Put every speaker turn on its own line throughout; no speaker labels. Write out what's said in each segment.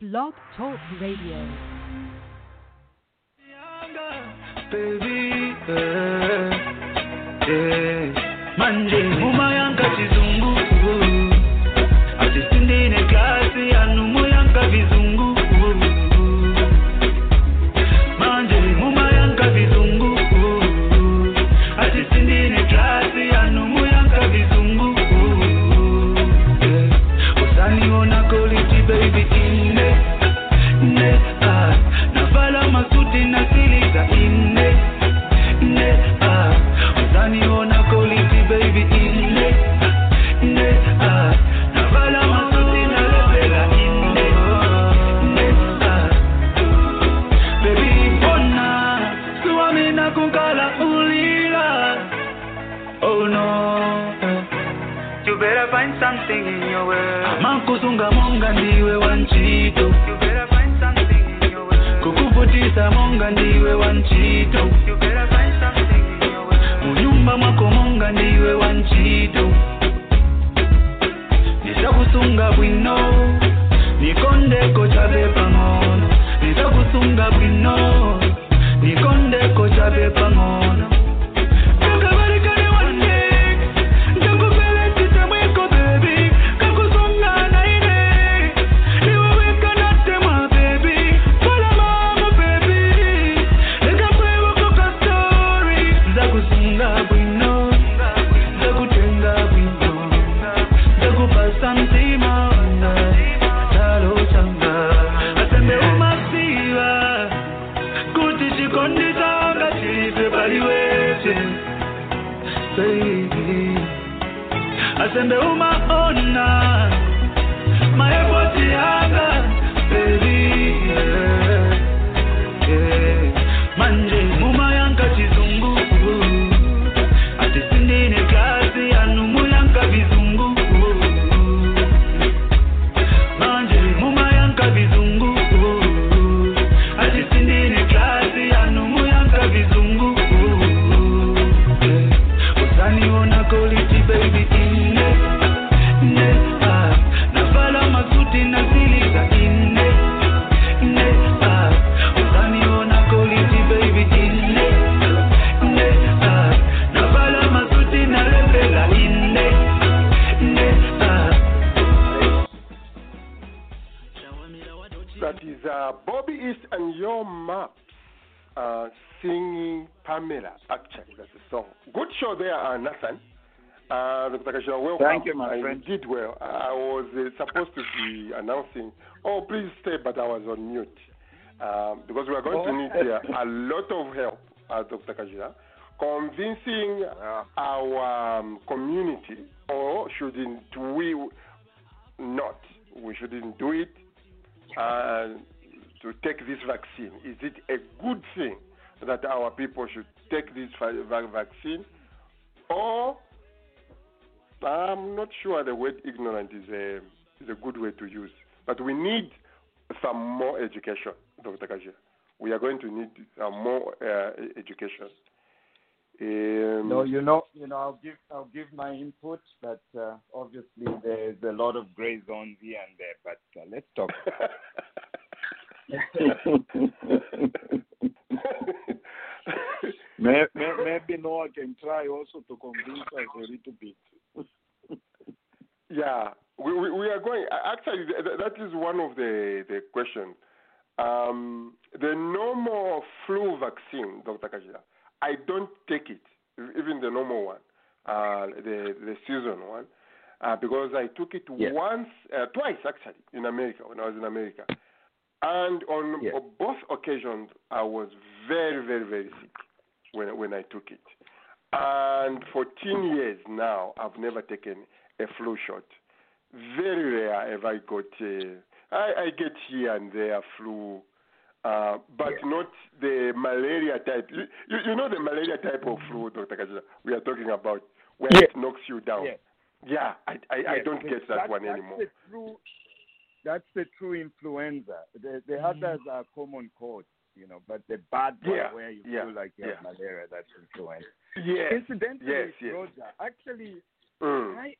Blog Talk Radio.
baby muma yanka chizungu world. Amakusunga monga ndiwe wanchito. Kukuvutisa monga ndiwe wanchito. Munyumba mwako monga ndiwe wanchito. Nisakusunga bwino. Nikondeko chabe pang'ono. Nisakusunga bwino. Nikondeko chabe pang'ono.
Show there, uh, Nathan. Uh, Dr. Kashira, welcome.
Thank you, my
Uh,
friend.
You did well. I was uh, supposed to be announcing, oh, please stay, but I was on mute. Um, because we are going to
Oh.
need uh, a lot of help, uh, Dr. Kashira, convincing our um, community, or shouldn't we not? We shouldn't do it uh, to take this vaccine? Is it a good thing that our people should take this va- va- vaccine? Or I'm not sure the word ignorant is a, is a good way to use. But we need some more education, Dr. Kajia. We are going to need some more uh, education. Um,
No, you know, you know, I'll give I'll give my input, but uh, obviously there's a lot of gray zones here and there. But uh, let's talk. May, may, maybe Noah can try also to convince us a little bit.
Yeah, we, we, we are going. Actually, th- th- that is one of the, the questions. Um, the normal flu vaccine, Dr. Kajira, I don't take it, even the normal one, uh, the, the season one, uh, because I took it
Yes.
once, uh, twice actually, in America, when I was in America. And on
Yes.
both occasions, I was very, very, very sick when, when I took it. And 14 years now, I've never taken a flu shot. Very rare have I got. Uh, I, I get here and there flu, uh, but
Yeah.
not the malaria type. You, you, know the malaria type of flu, Dr. Kajira, we are talking about, where
Yes.
it knocks you down.
Yes.
Yeah, I, I, I don't get that, one
that's
anymore.
The true, that's the true influenza. The, the others are common colds, you know, but the bad one
Yeah,
where you
yeah,
feel like you have
yeah.
malaria, that's influenza.
Yes.
Incidentally,
yes, yes.
Roger, actually,
Mm.
I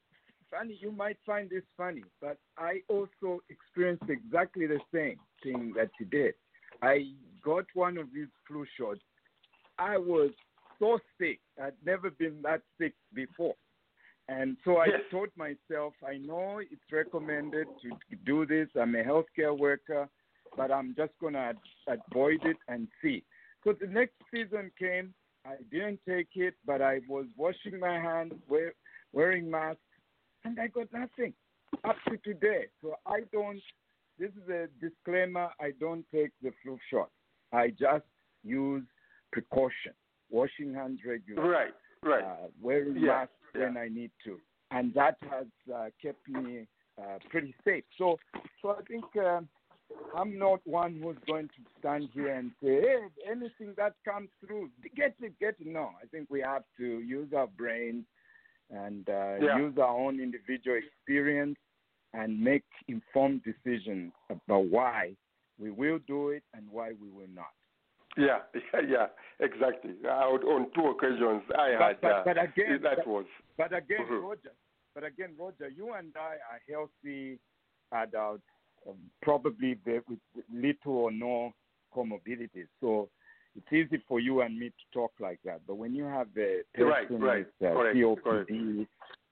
funny, you might find this funny, but I also experienced exactly the same thing that you did. I got one of these flu shots. I was so sick. I'd never been that sick before. And so I
Yes.
told myself, I know it's recommended to do this. I'm a healthcare worker, but I'm just going to avoid it and see. So the next season came. I didn't take it, but I was washing my hands, wear, wearing masks, and I got nothing up to today. So I don't, this is a disclaimer I don't take the flu shot. I just use precaution, washing hands regularly
Right, right.
uh, wearing
Yeah,
masks when. I need to, and that has uh, kept me uh, pretty safe. So, so I think uh, I'm not one who's going to stand here and say, "Hey, anything that comes through, get it, get it." No, I think we have to use our brains and uh,
Yeah.
use our own individual experience and make informed decisions about why we will do it and why we will not.
Yeah, yeah, yeah, exactly. Out on two occasions, I
But,
had
but,
uh,
but again,
that
but-
was
But again,
Mhm.
Roger, but again, Roger, you and I are healthy adults, um, probably with little or no comorbidities. So it's easy for you and me to talk like that. But when you have a person
Right, right,
with uh,
correct,
COPD,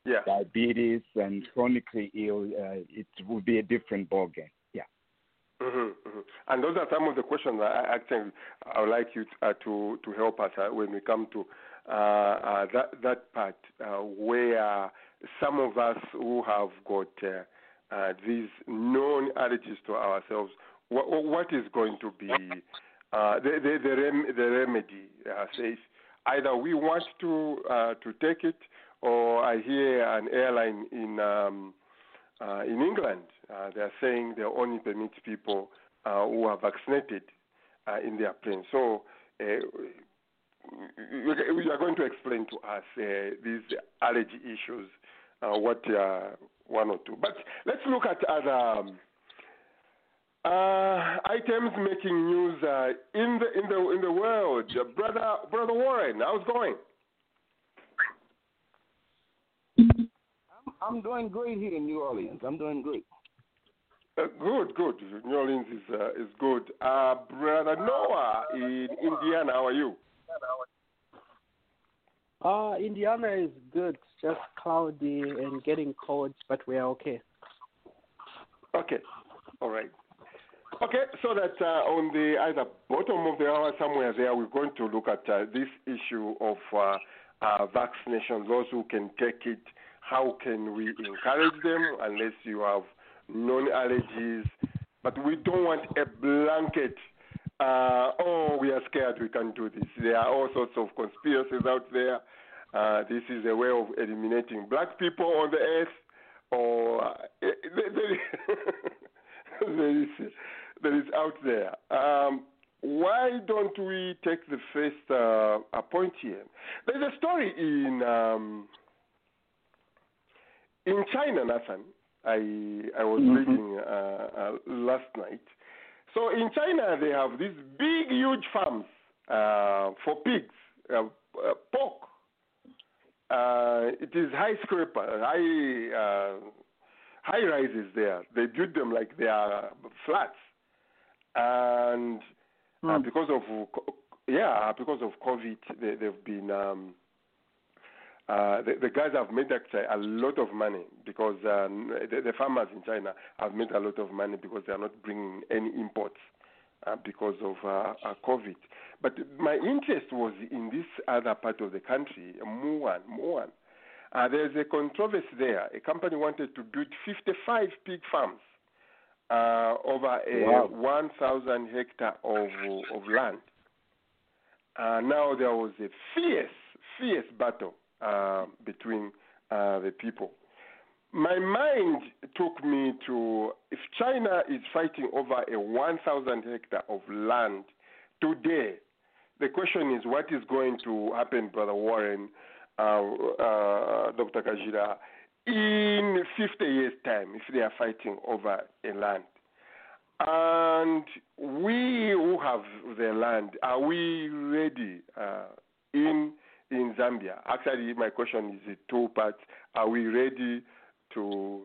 yeah.
diabetes, and chronically ill, uh, it would be a different ballgame. Yeah.
hmm hmm And those are some of the questions I actually I would like you to, uh, to to help us uh, when we come to uh, uh, that that part uh, where some of us who have got uh, these known allergies to ourselves, what, is going to be the the the, rem- the remedy? Says either we want to to take it, or I hear an airline in. Um, in England, uh, they are saying they only permit people uh, who are vaccinated uh, in their plane. So uh, you are going to explain to us uh, these allergy issues, uh, what one or two. But let's look at other um, items making news in the in the in the world. Brother brother Warren, how's going?
I'm doing great here in New Orleans. I'm doing great.
Uh, good, good. New Orleans is uh, is good. Uh, Brother Noah in Indiana, how are you?
Uh, Indiana is good. It's just cloudy and getting cold, but we are okay.
Okay, all right. Okay, so that uh, on the either bottom of the hour somewhere there, we're going to look at uh, this issue of uh, uh, vaccination. Those who can take it, how can we encourage them unless you have known allergies? But we don't want a blanket. Uh, oh, we are scared. We can't do this. There are all sorts of conspiracies out there. Uh, this is a way of eliminating black people on the earth, or uh, there, there is that is out there. Um, why don't we take the first uh, point here? There's a story in um, in China, Nathan. I I was
Mhm.
reading uh, uh, last night. So in China, they have these big, huge farms uh, for pigs, uh, uh, pork. Uh, it is high scraper, high uh, high rises there. They build them like they are flats, and uh,
Hmm.
because of yeah, because of COVID, they, they've been um, uh, the, the guys have made actually a lot of money because um, the, the farmers in China have made a lot of money because they are not bringing any imports uh, because of uh, uh, COVID. But my interest was in this other part of the country, Muan. Muan. Uh, there's a controversy there. A company wanted to build 55 pig farms uh, over a
Wow.
1,000 hectare of, of land. Uh, now there was a fierce, fierce battle uh, between uh, the people. My mind took me to if China is fighting over a 1,000 hectare of land today, the question is what is going to happen, Brother Warren, uh, uh, Dr. Kajira, in 50 years' time if they are fighting over a land? And we who have the land, are we ready uh, in in Zambia? Actually, my question is two parts. Are we ready to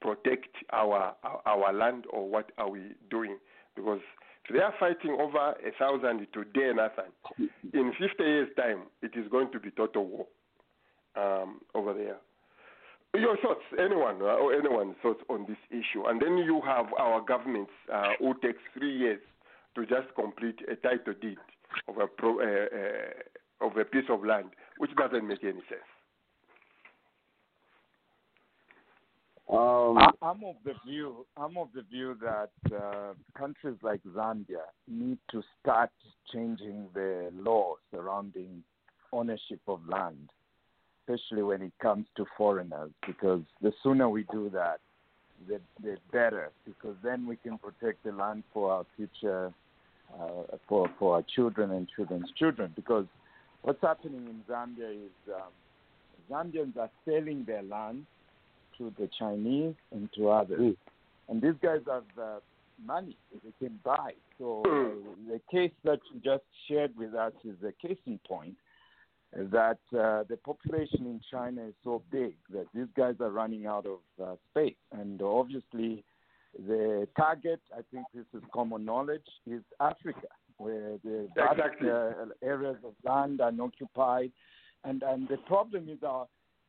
protect our, our land, or what are we doing? Because they are fighting over a thousand today, Nathan. In 50 years' time, it is going to be total war um, over there. Your thoughts, anyone uh, or anyone's thoughts on this issue, and then you have our governments uh, who takes three years to just complete a title deed of a pro, uh, of a piece of land, which doesn't make any sense.
Um,
I, I'm of the view. I'm of the view that uh, countries like Zambia need to start changing the laws surrounding ownership of land, especially when it comes to foreigners. Because the sooner we do that, the, the better. Because then we can protect the land for our future, uh, for for our children and children's children. Because what's happening in Zambia is um, Zambians are selling their land to the Chinese and to others.
Mm.
And these guys have uh, money they can buy. So uh, the case that you just shared with us is a case in point that uh, the population in China is so big that these guys are running out of uh, space. And obviously, the target, I think this is common knowledge, is Africa, where the vast
Exactly.
uh, areas of land are occupied. And, and the problem is our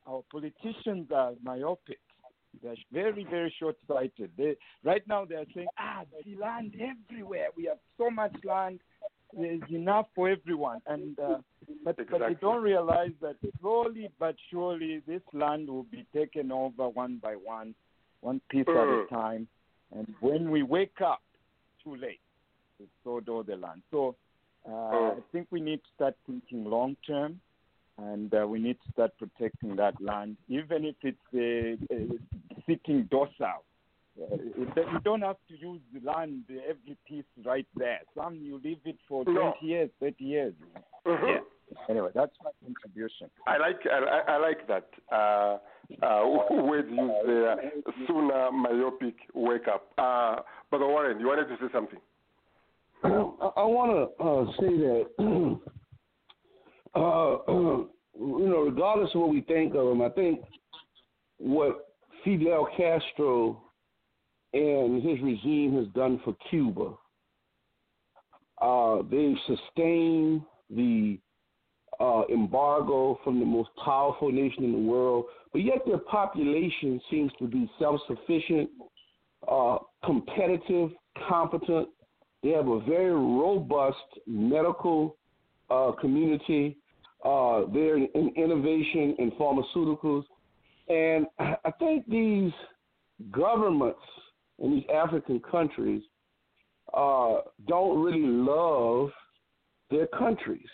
our politicians are myopic. They're very, very short-sighted. They, right now, they're saying, "Ah, the land everywhere. We have so much land. There's enough for everyone." And uh, but but they don't realize that slowly but surely this land will be taken over one by one, one piece at a
Mm.
time. And when we wake up, too late. It's sold all the land. So uh,
Mm.
I think we need to start thinking long term and uh, we need to start protecting that land, even if it's uh, uh, sitting docile. Uh, you don't have to use the land, every piece right there. Some you leave it for
No.
20 years, 30 years.
Mhm.
Yeah. Anyway, that's my contribution.
I like I, I- I like that. Uh, uh, words used there. Sooner myopic wake up. Uh, Brother Warren, you wanted to say something?
I, I want to uh, say that, uh, you know, regardless of what we think of him, I think what Fidel Castro and his regime has done for Cuba, uh, they've sustained the uh, embargo from the most powerful nation in the world, but yet their population seems to be self-sufficient, uh, competitive, competent, they have a very robust medical uh, community. Uh, they're in innovation in pharmaceuticals. And I think these governments in these African countries uh, don't really love their countries.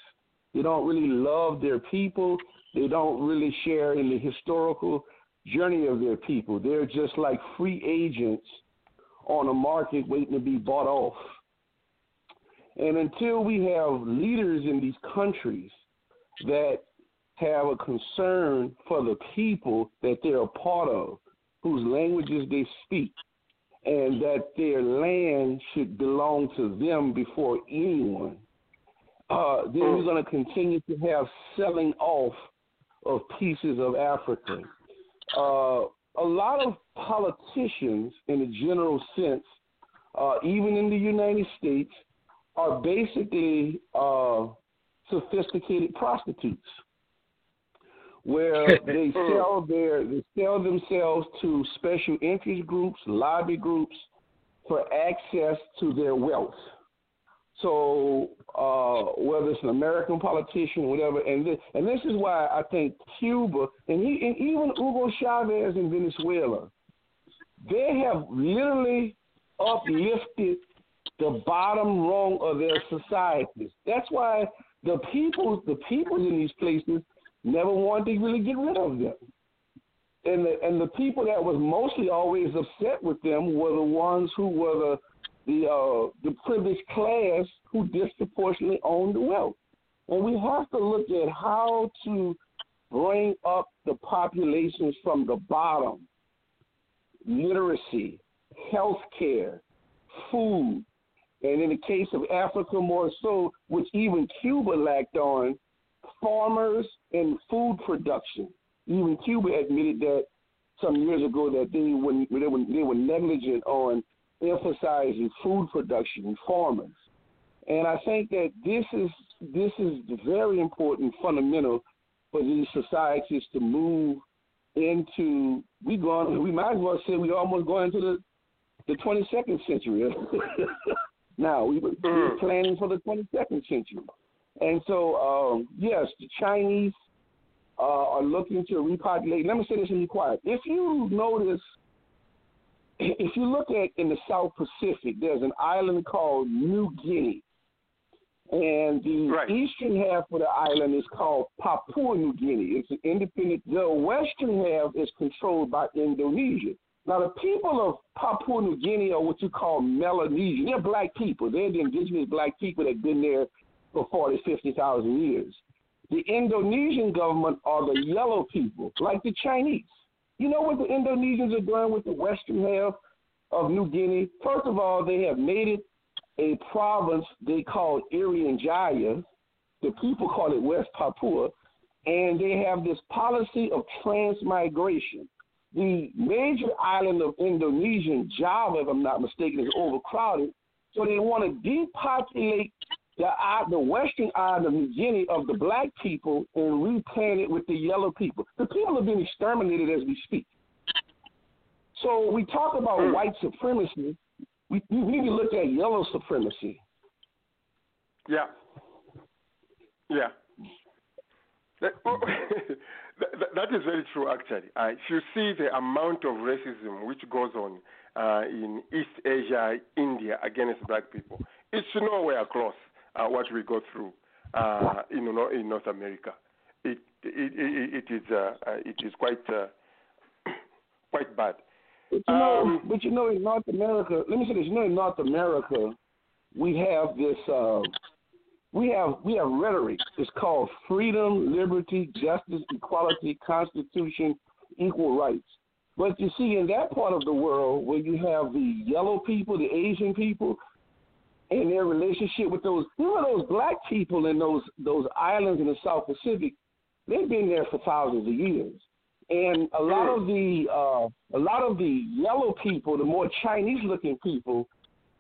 They don't really love their people. They don't really share in the historical journey of their people. They're just like free agents on a market waiting to be bought off. And until we have leaders in these countries that have a concern for the people that they're a part of, whose languages they speak, and that their land should belong to them before anyone, uh, then we're going to continue to have selling off of pieces of Africa. Uh, a lot of politicians, in a general sense, uh, even in the United States, are basically uh, sophisticated prostitutes, where they sell their they sell themselves to special interest groups, lobby groups, for access to their wealth. So uh, whether it's an American politician, or whatever, and this, and this is why I think Cuba and, he, and even Hugo Chavez in Venezuela, they have literally uplifted the bottom rung of their societies. That's why the people, the people in these places, never wanted to really get rid of them. And the and the people that was mostly always upset with them were the ones who were the the uh, the privileged class who disproportionately owned the wealth. And we have to look at how to bring up the populations from the bottom. Literacy, health care, food, and in the case of Africa more so, which even Cuba lacked on, farmers and food production. Even Cuba admitted that some years ago that they were they were, they were negligent on emphasizing food production and farmers. And I think that this is this is very important, fundamental for these societies to move into. We going. We might as well say we almost going into the the 22nd century. now we, we're
Mhm.
planning for the 22nd century, and so um, yes, the Chinese uh, are looking to repopulate. Let me say this and be quiet. If you notice, if you look at in the South Pacific, there's an island called New Guinea. And the
Right.
eastern half of the island is called Papua New Guinea. It's an independent. The western half is controlled by Indonesia. Now, the people of Papua New Guinea are what you call Melanesian. They're black people. They're the indigenous black people that have been there for 40, 50,000 years. The Indonesian government are the yellow people, like the Chinese. You know what the Indonesians are doing with the western half of New Guinea? First of all, they have made it a province they call Irian Jaya. The people call it West Papua. And they have this policy of transmigration. The major island of Indonesia, Java, if I'm not mistaken, is overcrowded. So they want to depopulate the, the western island of New Guinea of the black people and replant it with the yellow people. The people are being exterminated as we speak. So we talk about
Hmm.
white supremacy. We, we need to look at yellow supremacy.
Yeah. Yeah. That, oh, that, is very true, actually. Uh, if you see the amount of racism which goes on uh, in East Asia, India against black people, it's nowhere close uh, what we go through uh, in, in North America. It, it, it, it is uh, uh, it is quite uh, quite bad.
But you know,
Um,
but you know, in North America, let me say this. You know, in North America, we have this. Uh, we have we have rhetoric. It's called freedom, liberty, justice, equality, constitution, equal rights. But you see, in that part of the world where you have the yellow people, the Asian people, and their relationship with those, know, those black people in those those islands in the South Pacific, they've been there for thousands of years. And a lot of the uh, a lot of the yellow people, the more Chinese looking people,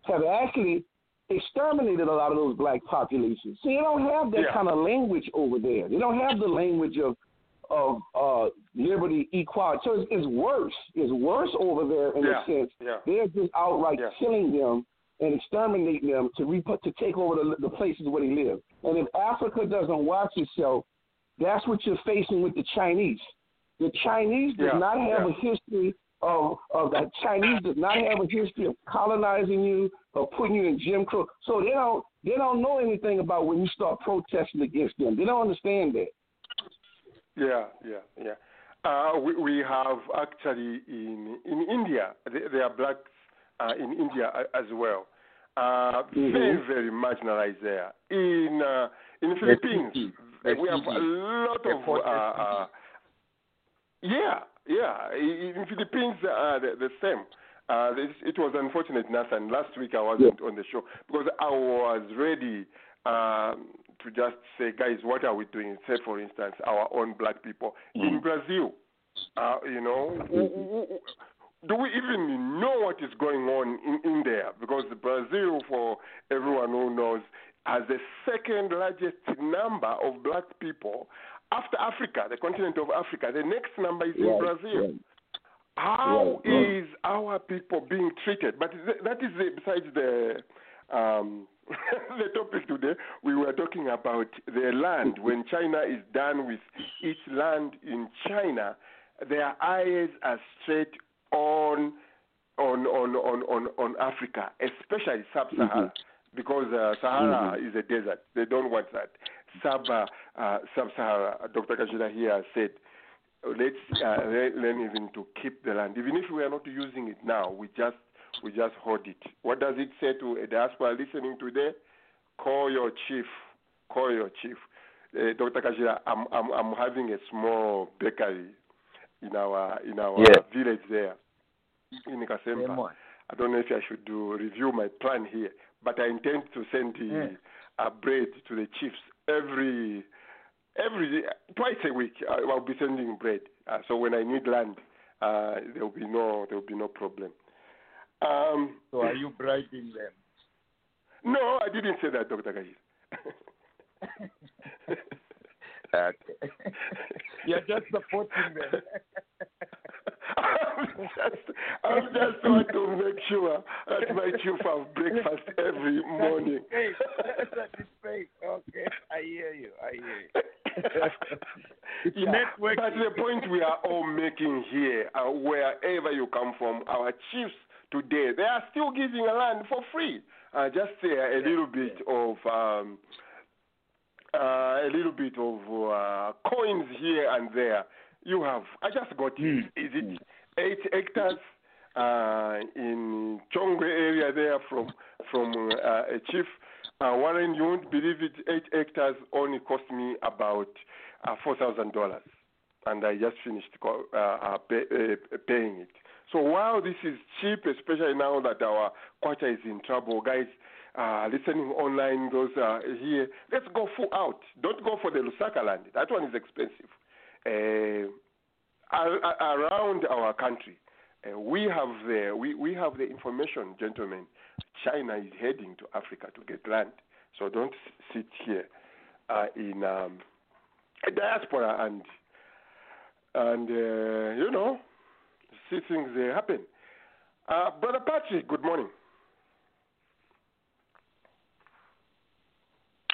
have actually exterminated a lot of those black populations. See, they don't have that
Yeah.
kind of language over there. They don't have the language of of uh, liberty, equality. So it's, it's worse. It's worse over there in
Yeah.
a sense.
Yeah.
They're just outright killing them and exterminating them to re- to take over the, the places where they live. And if Africa doesn't watch itself, that's what you're facing with the Chinese. The Chinese does not have a history of of the Chinese does not have a history of colonizing you or putting you in Jim Crow. So they don't they don't know anything about when you start protesting against them. They don't understand that.
Yeah, yeah, yeah. Uh, we, we have actually in in India, there, there are blacks uh, in India as well. Uh,
Mhm.
Very, very marginalized there. In uh, in the Philippines, we have a lot of uh, uh, yeah, yeah. In in Philippines, uh, the, the same. Uh, this, it was unfortunate, Nathan. Last week I wasn't on the show because I was ready um, to just say, guys, what are we doing? Say, for instance, our own black people in Brazil. Uh, you know, do we even know what is going on in, in there? Because Brazil, for everyone who knows, has the second largest number of black people after Africa, the continent of Africa. The next number is in Brazil.
right.
How
Right, right.
is our people being treated? But th- that is the, besides the um, the topic today. We were talking about the land. When China is done with its land in China, their eyes are straight on on on on on, on Africa, especially sub-Sahara, because uh, Sahara is a desert. They don't want that. Sub uh, uh, sub-Sahara. Dr. Kashida here said let's uh, learn even to keep the land. Even if we are not using it now, we just we just hold it. What does it say to a diaspora listening today? Call your chief. Call your chief. Uh, Dr. Kashira, I'm, I'm I'm having a small bakery in our in our
Yeah.
village there in Kasempa.
Same.
I don't know if I should do review my plan here, but I intend to send the
Yeah.
uh, bread to the chiefs every every twice a week. I- I'll be sending bread. Uh, so when I need land, uh, there will be no there will be no problem. Um,
So are you bribing them?
no, I didn't say that, Dr. Kajira.
Okay. You're just supporting them.
I'm just, I'm just want to make sure that my chief have breakfast every morning.
Fake. That is fake. Okay, I hear you. I hear you. It's
yeah, but the point we are all making here, uh, wherever you come from, our chiefs today, they are still giving a land for free. Uh, just uh, a little bit of um, uh, a little bit of uh, coins here and there. You have. I just got it. Is it eight hectares uh, in Chongwe area there from from uh, a chief? Uh, Warren, you won't believe it. Eight hectares only cost me about uh, four thousand dollars, and I just finished uh, uh, pay, uh, paying it. So while this is cheap, especially now that our kwacha is in trouble, guys, uh, listening online, those here, let's go full out. Don't go for the Lusaka land. That one is expensive. Ar- ar- around our country, we have the we, we have the information, gentlemen. China is heading to Africa to get land, so don't sit here uh, in um, a diaspora and and uh, you know see things uh, happen. Uh, Brother Patrick, good morning.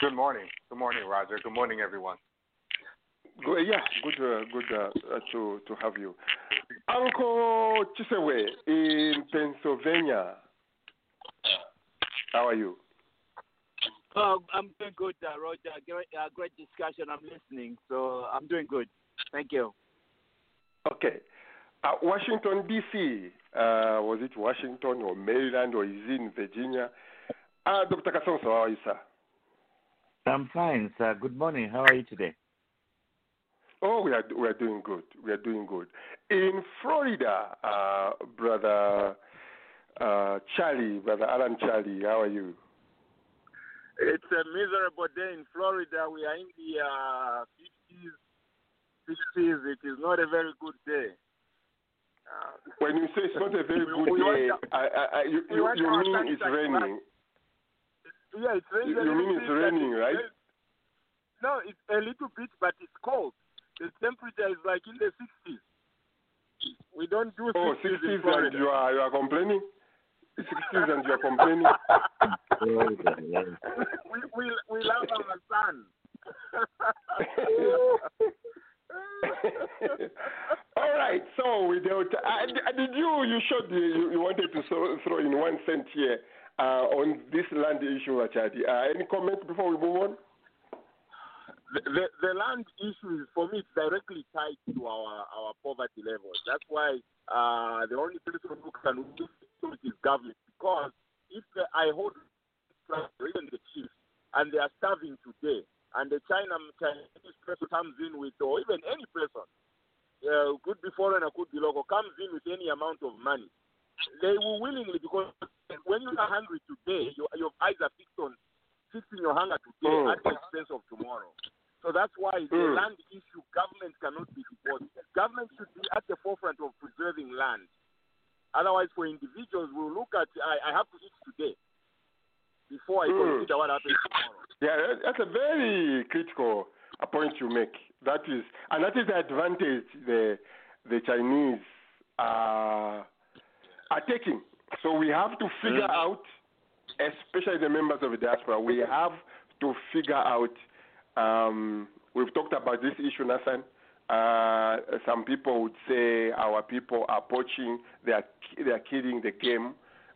Good morning. Good morning, Roger. Good morning, everyone.
Go, yeah, good, uh, good uh, uh, to to have you, Uncle Chisewe in Pennsylvania. How are you?
Oh, I'm doing good, uh, Roger. Great, uh, great discussion. I'm listening, so I'm doing good. Thank you.
Okay. Uh, Washington D.C. Uh, was it Washington or Maryland or is it in Virginia? Uh, Dr. Kasonso, how are you, sir?
I'm fine, sir. Good morning. How are you today?
Oh, we are we are doing good. We are doing good. In Florida, uh, brother uh, Charlie, brother Alan Charlie, how are you?
It's a miserable day in Florida. We are in the uh, 50s, 60s. It is not a very good day. Uh,
When you say it's not a very good day, I, I, I, you, you, you mean it's raining?
yeah, it's raining.
You- you mean it's raining, right?
very- No, it's a little bit, but it's cold. The temperature is like in the 60s. We don't do 60s,
Oh,
in
60s and you are you are complaining. 60s and you are complaining.
we we we love our sun.
All right. So without, uh, did you you showed the, you, you wanted to throw, throw in one cent here uh, on this land issue, Achadi. Uh, any comments before we move on?
the, the, the land issue is for me it's directly tied to our our poverty levels. That's why uh, the only person who can is government because if the, I hold even the chiefs and they are starving today and the China Chinese person comes in with or even any person uh, could be foreigner could be local comes in with any amount of money they will willingly because when you are hungry today your, your eyes are fixed on fixing your hunger today
Mm.
at the expense of tomorrow. So that's why the
Mm.
land issue, government cannot be deported. Government should be at the forefront of preserving land. Otherwise, for individuals, we'll look at, I, I have to eat today before I
Mm.
consider what happens tomorrow.
Yeah, that's a very critical uh, point you make. That is, and that is the advantage the the Chinese are are taking. So we have to figure
Mm.
out, especially the members of the diaspora, we have to figure out. Um, we've talked about this issue, Nathan. Uh, some people would say our people are poaching, they are they are killing the game.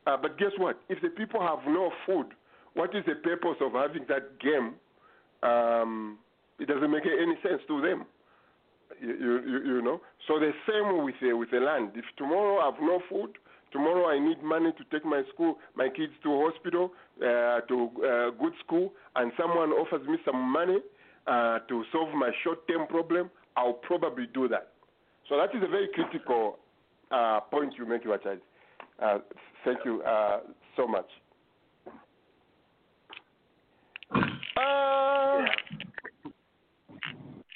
Uh, but guess what? If the people have no food, what is the purpose of having that game? Um, it doesn't make any sense to them. You, you, you- know. So the same with the, with the land. If tomorrow I have no food, tomorrow I need money to take my school, my kids to hospital, uh, to uh, good school, and someone offers me some money uh, to solve my short-term problem, I'll probably do that. So that is a very critical uh, point you make, Wachai. Uh, thank you uh, so much. Uh,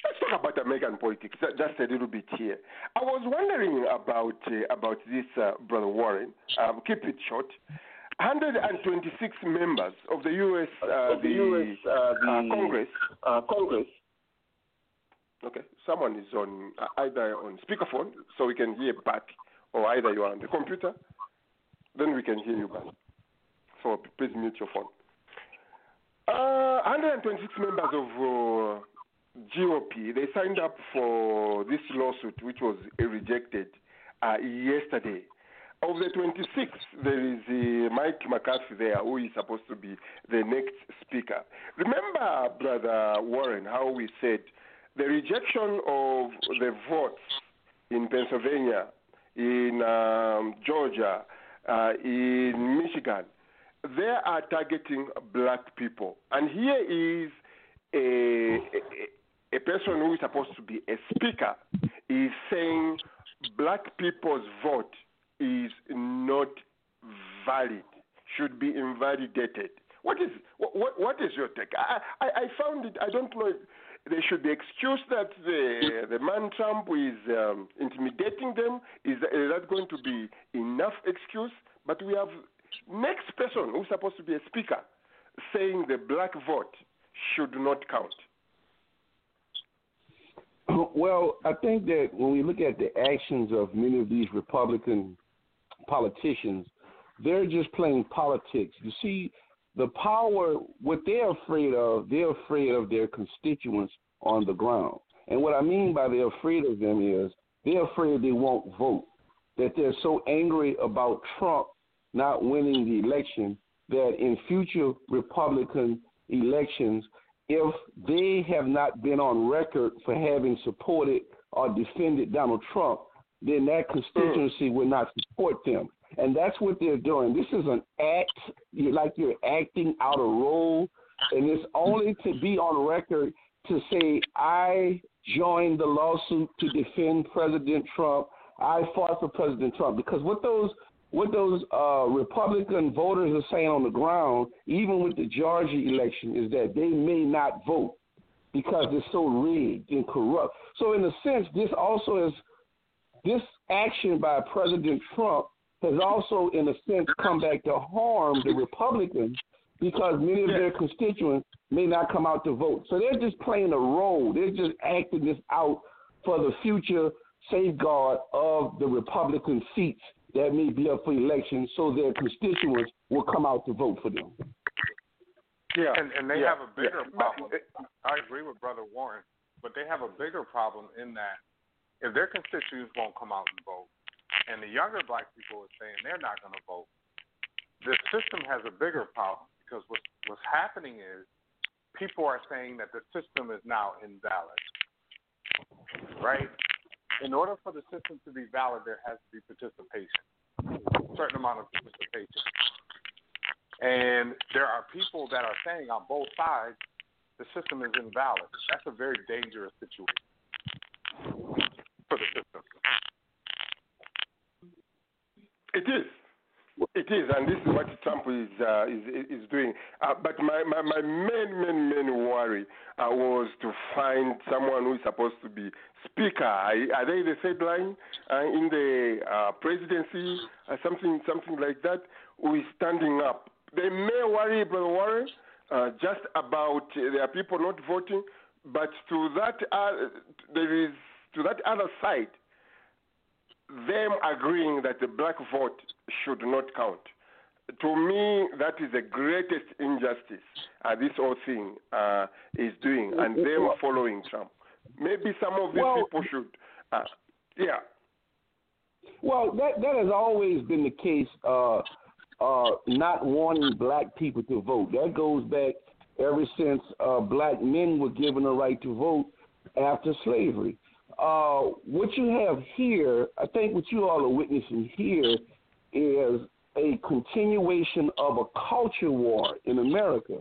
Let's talk about American politics, just a little bit here. I was wondering about uh, about this, uh, brother Warren. Um, keep it short. 126 members of the U.S. Uh,
the, the, US, uh, the
Congress.
Congress.
Okay, someone is on either on speakerphone, so we can hear back, or either you are on the computer, then we can hear you back. So please mute your phone. 126 members of GOP, they signed up for this lawsuit, which was rejected uh, yesterday. Of the 26, there is uh, Mike McCarthy there, who is supposed to be the next speaker. Remember, Brother Warren, how we said the rejection of the votes in Pennsylvania, in um, Georgia, uh, in Michigan, they are targeting black people. And here is a, a a person who is supposed to be a speaker is saying black people's vote is not valid, should be invalidated. What is what, what is your take? I, I, I found it. I don't know. They should be excused that the the man Trump is um, intimidating them. Is, is that going to be enough excuse? But we have next person who's supposed to be a speaker saying the black vote should not count.
Well, I think that when we look at the actions of many of these Republican politicians, they're just playing politics. You see, the power, what they're afraid of, they're afraid of their constituents on the ground. And what I mean by they're afraid of them is they're afraid they won't vote, that they're so angry about Trump not winning the election that in future Republican elections, if they have not been on record for having supported or defended Donald Trump, then that constituency will not support them. And that's what they're doing. This is an act, you're like you're acting out a role, and it's only to be on record to say, I joined the lawsuit to defend President Trump. I fought for President Trump. Because what those what those uh, Republican voters are saying on the ground, even with the Georgia election, is that they may not vote because it's so rigged and corrupt. So, in a sense, this also is this action by President Trump has also, in a sense, come back to harm the Republicans because many of their constituents may not come out to vote. So they're just playing a role. They're just acting this out for the future safeguard of the Republican seats that may be up for election so their constituents will come out to vote for them.
Yeah, and, and they
yeah.
have a bigger yeah. problem. I agree with Brother Warren, but they have a bigger problem in that if their constituents won't come out and vote, and the younger black people are saying they're not going to vote, the system has a bigger problem because what's, what's happening is people are saying that the system is now invalid, right? in order for the system to be valid, there has to be participation, a certain amount of participation. And there are people that are saying on both sides the system is invalid. That's a very dangerous situation for the system.
It is. It is, and this is what Trump is uh, is is doing. Uh, but my, my, my main main main worry uh, was to find someone who is supposed to be speaker. Are, are they the third line uh, in the uh, presidency, or something something like that? Who is standing up? They may worry, Brother Warren, uh, just about there are people not voting, but to that there is to that other side them agreeing that the black vote should not count. To me, that is the greatest injustice uh, this whole thing uh, is doing, and them following Trump. Maybe some of these well, people should, uh, yeah.
Well, that that has always been the case. Uh, uh, not wanting black people to vote. That goes back ever since uh, black men were given the right to vote after slavery uh, what you have here, I think what you all are witnessing here is a continuation of a culture war in America.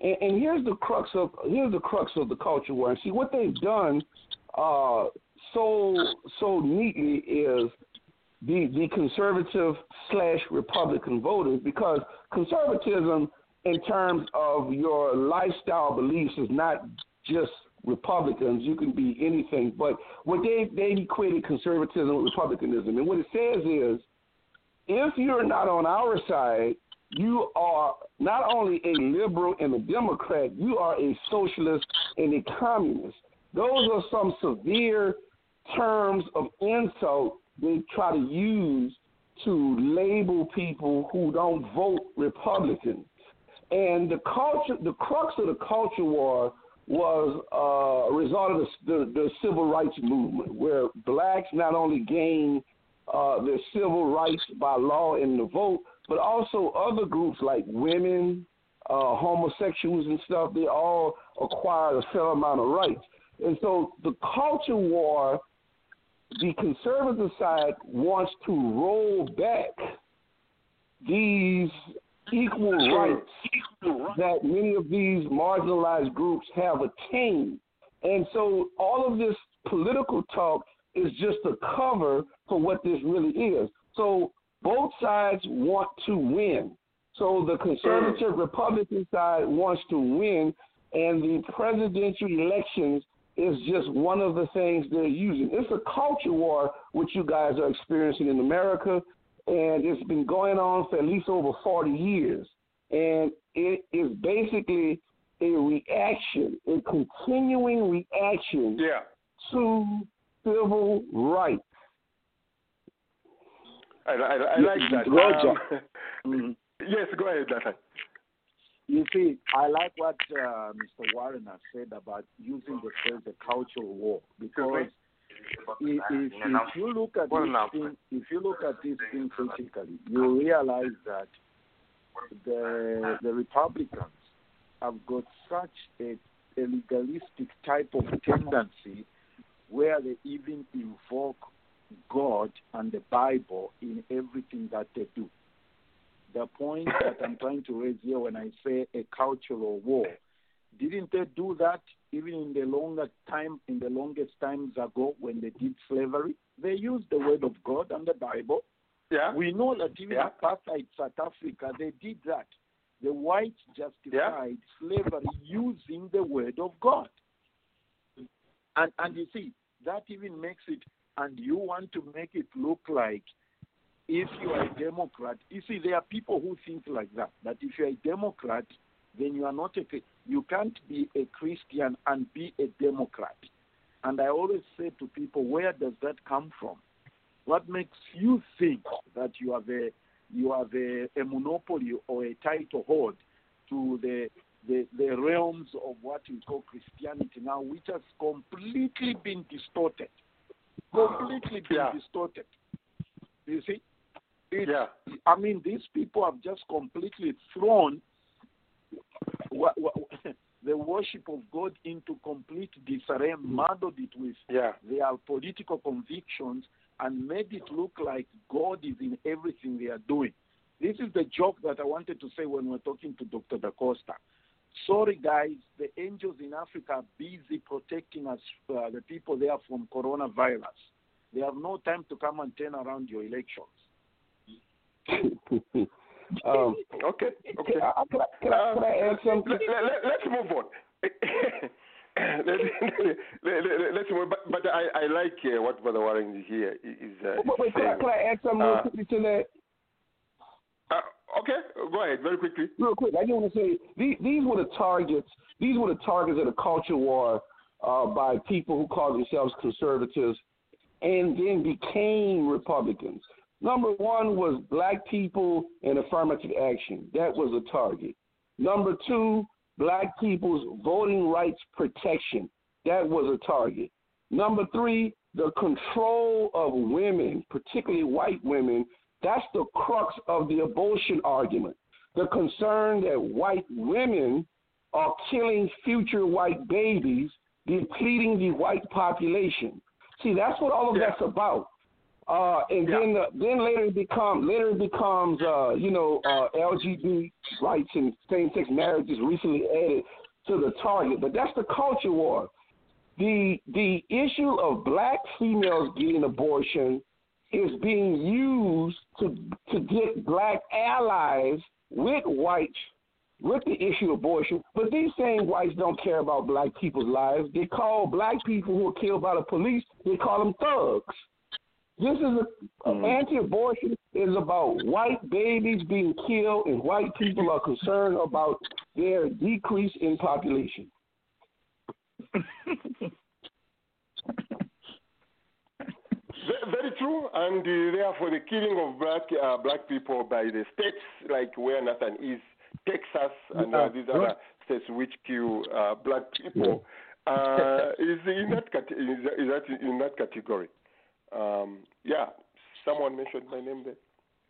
And, and here's the crux of here's the crux of the culture war. And see what they've done uh, so so neatly is the the conservative slash Republican voters because conservatism in terms of your lifestyle beliefs is not just Republicans. You can be anything. But what they they equated conservatism with republicanism, and what it says is, if you're not on our side, you are not only a liberal and a Democrat, you are a socialist and a communist. Those are some severe terms of insult they try to use to label people who don't vote Republican. And the culture, the crux of the culture war was uh, a result of the, the, the, civil rights movement, where blacks not only gained uh, their civil rights by law and the vote, but also other groups like women, uh, homosexuals, and stuff. They all acquired a fair amount of rights. And so the culture war, the conservative side wants to roll back these equal rights that many of these marginalized groups have attained. And so all of this political talk is just a cover for what this really is. So both sides want to win. So the conservative mm. Republican side wants to win, and the presidential elections is just one of the things they're using. It's a culture war which you guys are experiencing in America, and it's been going on for at least over 40 years. And it is basically a reaction, a continuing reaction
yeah.
to civil rights.
I, I, I like that.
Roger.
Um, yes, go ahead, Nathan.
You see, I like what uh, Mr. Warren has said about using the phrase "the cultural war" because if, if, if you look at this thing, if you look at this thing critically, you realize that the the Republicans have got such a, a legalistic type of tendency where they even invoke God and the Bible in everything that they do. The point that I'm trying to raise here when I say a cultural war, didn't they do that even in the longer time, in the longest times ago when they did slavery? They used the word of God and the Bible.
Yeah.
We know that even
Yeah.
apartheid South Africa, they did that. The whites justified slavery using the word of God. And and you see, that even makes it and you want to make it look like if you are a Democrat, you see, there are people who think like that. That if you're a Democrat, then you are not a you can't be a Christian and be a Democrat. And I always say to people, where does that come from? What makes you think that you have a you have a, a monopoly or a title hold to the, the the realms of what we call Christianity now, which has completely been distorted, completely been
Yeah.
distorted. You see, It's-
Yeah.
I mean, these people have just completely thrown the worship of God into complete disarray, muddled it with
Yeah.
their political convictions, and made it look like God is in everything they are doing. This is the joke that I wanted to say when we're talking to Dr. Da Costa. Sorry, guys, the angels in Africa are busy protecting us, uh, the people there from coronavirus. They have no time to come and turn around your elections.
um,
Okay. Okay.
can, I, can, I, can, I, can I add something?
Let, us move on. let, let, us move. But, but I, I like uh, what Brother Warren is here is uh,
Wait, wait, can, I, can I add something real
Uh,
quickly to that?
Uh, okay, go ahead, very quickly.
real quick, I just want to say these, these were the targets. These were the targets of the culture war uh, by people who call themselves conservatives and then became Republicans. Number one was black people and affirmative action. That was a target. Number two, black people's voting rights protection. That was a target. Number three, the control of women, particularly white women. That's the crux of the abortion argument. The concern that white women are killing future white babies, depleting the white population. See, that's what all of
Yeah.
that's about. Uh, and
Yeah.
then, uh, then later it becomes later it becomes uh, you know uh, LGBT rights and same-sex marriage is recently added to the target. But that's the culture war. The the issue of black females getting abortion is being used to to get black allies with white with the issue of abortion, but these same whites don't care about black people's lives. They call black people who are killed by the police, they call them thugs. This is a, mm-hmm. anti-abortion is about white babies being killed, and white people are concerned about their decrease in population.
Very true, and uh, therefore the killing of black uh, black people by the states like where Nathan is, Texas, and uh, these other states which kill uh, black people, uh, is in that is, is that in that category. Um, yeah, someone mentioned my name there.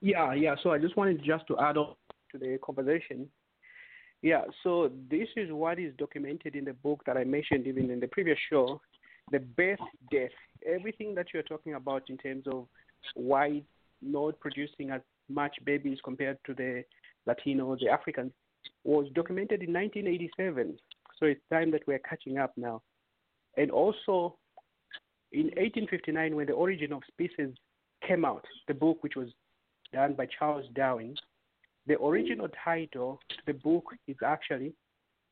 Yeah, yeah. So I just wanted just to add on to the conversation. Yeah, so this is what is documented in the book that I mentioned even in the previous show, the birth dearth. Everything that you're talking about in terms of why not producing as much babies compared to the Latino, the Africans, was documented in 1987. So it's time that we're catching up now. And also, in 1859, when The Origin of Species came out, the book which was done by Charles Darwin, the original title to the book is actually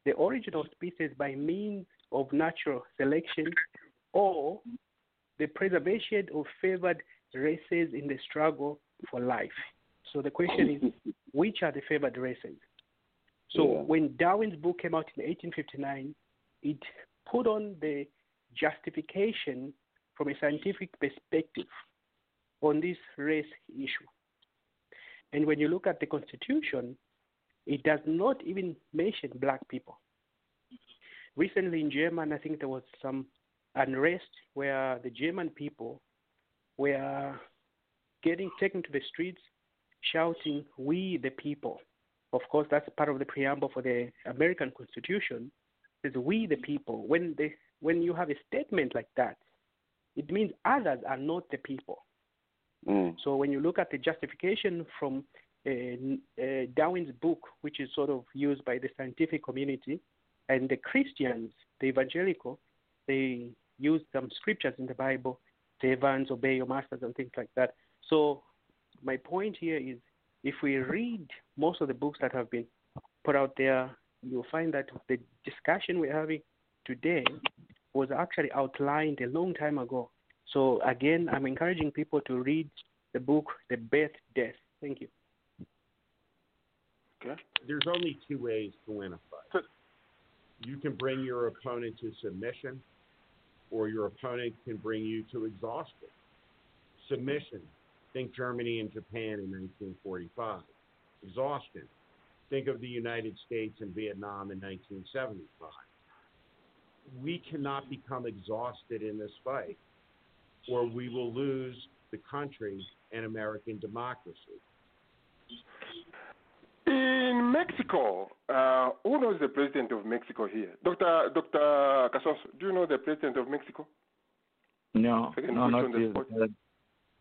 The Origin of Species by Means of Natural Selection or the Preservation of Favored Races in the Struggle for Life. So the question is, which are the favored races? So yeah. when Darwin's book came out in 1859, it put on the justification from a scientific perspective on this race issue. And when you look at the Constitution, it does not even mention black people. Recently in Germany, I think there was some unrest where the German people were getting taken to the streets shouting, We the people. Of course, that's part of the preamble for the American Constitution. It says, We the people. When, they, when you have a statement like that, it means others are not the people. Mm. So when you look at the justification from uh, uh, Darwin's book, which is sort of used by the scientific community, and the Christians, the evangelical, they use some scriptures in the Bible, servants, obey your masters, and things like that. So my point here is if we read most of the books that have been put out there, you'll find that the discussion we're having today was actually outlined a long time ago. So again, I'm encouraging people to read the book, The Birth Dearth. Thank you.
Okay.
There's only two ways to win a fight. You can bring your opponent to submission, or your opponent can bring you to exhaustion. Submission. Think Germany and Japan in 1945. Exhaustion. Think of the United States and Vietnam in 1975 we cannot become exhausted in this fight, or we will lose the country and American democracy.
In Mexico, uh, who knows the president of Mexico here? Dr. Dr. Casos, do you know the president of Mexico?
No, no, not the, the,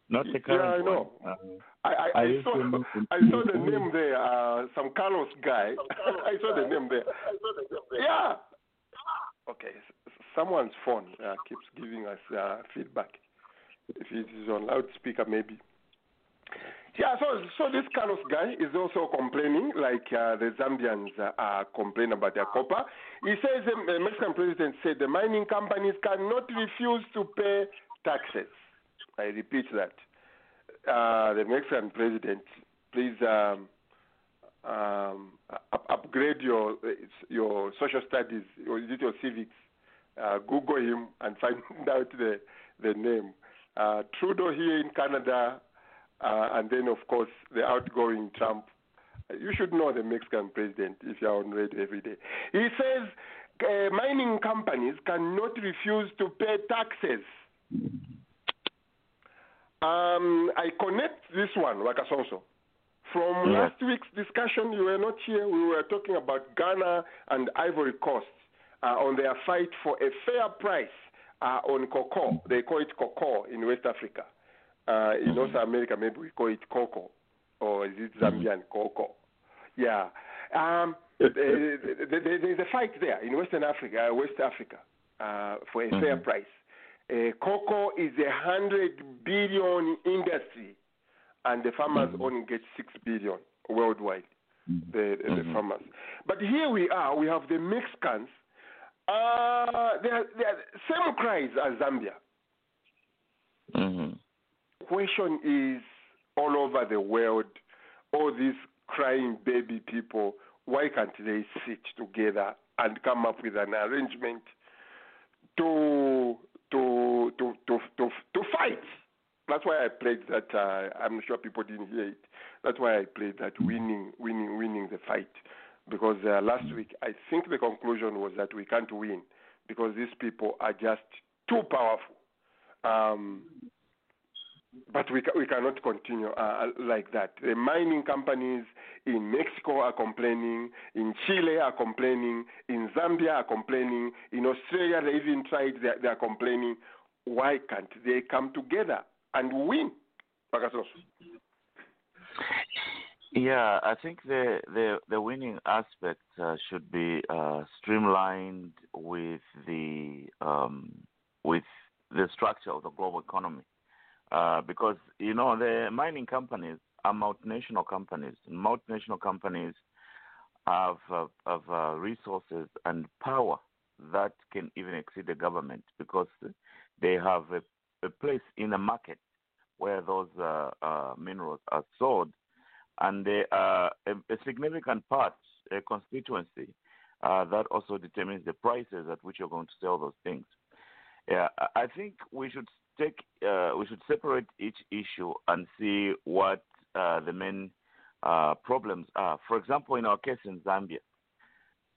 not the current
Yeah, I know. Uh, I, I, I, I, saw, I saw the name there, uh, some Carlos guy. I saw the name there. Yeah, Okay, someone's phone uh, keeps giving us uh, feedback. If it is on loudspeaker, maybe. Yeah, so so this Carlos guy is also complaining, like uh, the Zambians uh, are complaining about their copper. He says um, the Mexican president said the mining companies cannot refuse to pay taxes. I repeat that. Uh, the Mexican president, please um, um, up, upgrade your your social studies or is it your civics? Uh, Google him and find out the the name. Uh, Trudeau here in Canada, uh, and then of course the outgoing Trump. You should know the Mexican president if you're on radio every day. He says uh, mining companies cannot refuse to pay taxes. Um, I connect this one, Wakasoso, from last week's discussion, you were not here. We were talking about Ghana and Ivory Coast uh, on their fight for a fair price uh, on cocoa. They call it cocoa in West Africa. Uh, in North America, maybe we call it cocoa, or is it Zambian cocoa? Yeah. Um, there's a fight there in Western Africa, uh, West Africa, uh, for a mm-hmm. fair price. Uh, cocoa is a hundred billion industry and the farmers mm-hmm. only get six billion worldwide. the, mm-hmm. the farmers. But here we are, we have the Mexicans. Uh, they are, they are same cries as Zambia.
Mm-hmm.
Question is all over the world, all these crying baby people, why can't they sit together and come up with an arrangement to to to to to, to fight? That's why I played that. Uh, I'm sure people didn't hear it. That's why I played that winning, winning, winning the fight. Because uh, last week, I think the conclusion was that we can't win because these people are just too powerful. Um, but we, ca- we cannot continue uh, like that. The mining companies in Mexico are complaining, in Chile are complaining, in Zambia are complaining, in Australia they even tried, they, they are complaining. Why can't they come together and win?
Yeah, I think the the, the winning aspect uh, should be uh, streamlined with the um, with the structure of the global economy, uh, because you know the mining companies are multinational companies. Multinational companies have uh, have uh, resources and power that can even exceed the government because they have a, a place in the market where those uh, minerals are sold and they are a, a significant part, a constituency uh, that also determines the prices at which you're going to sell those things. Yeah, I think we should take uh, we should separate each issue and see what uh, the main uh, problems are. For example, in our case in Zambia,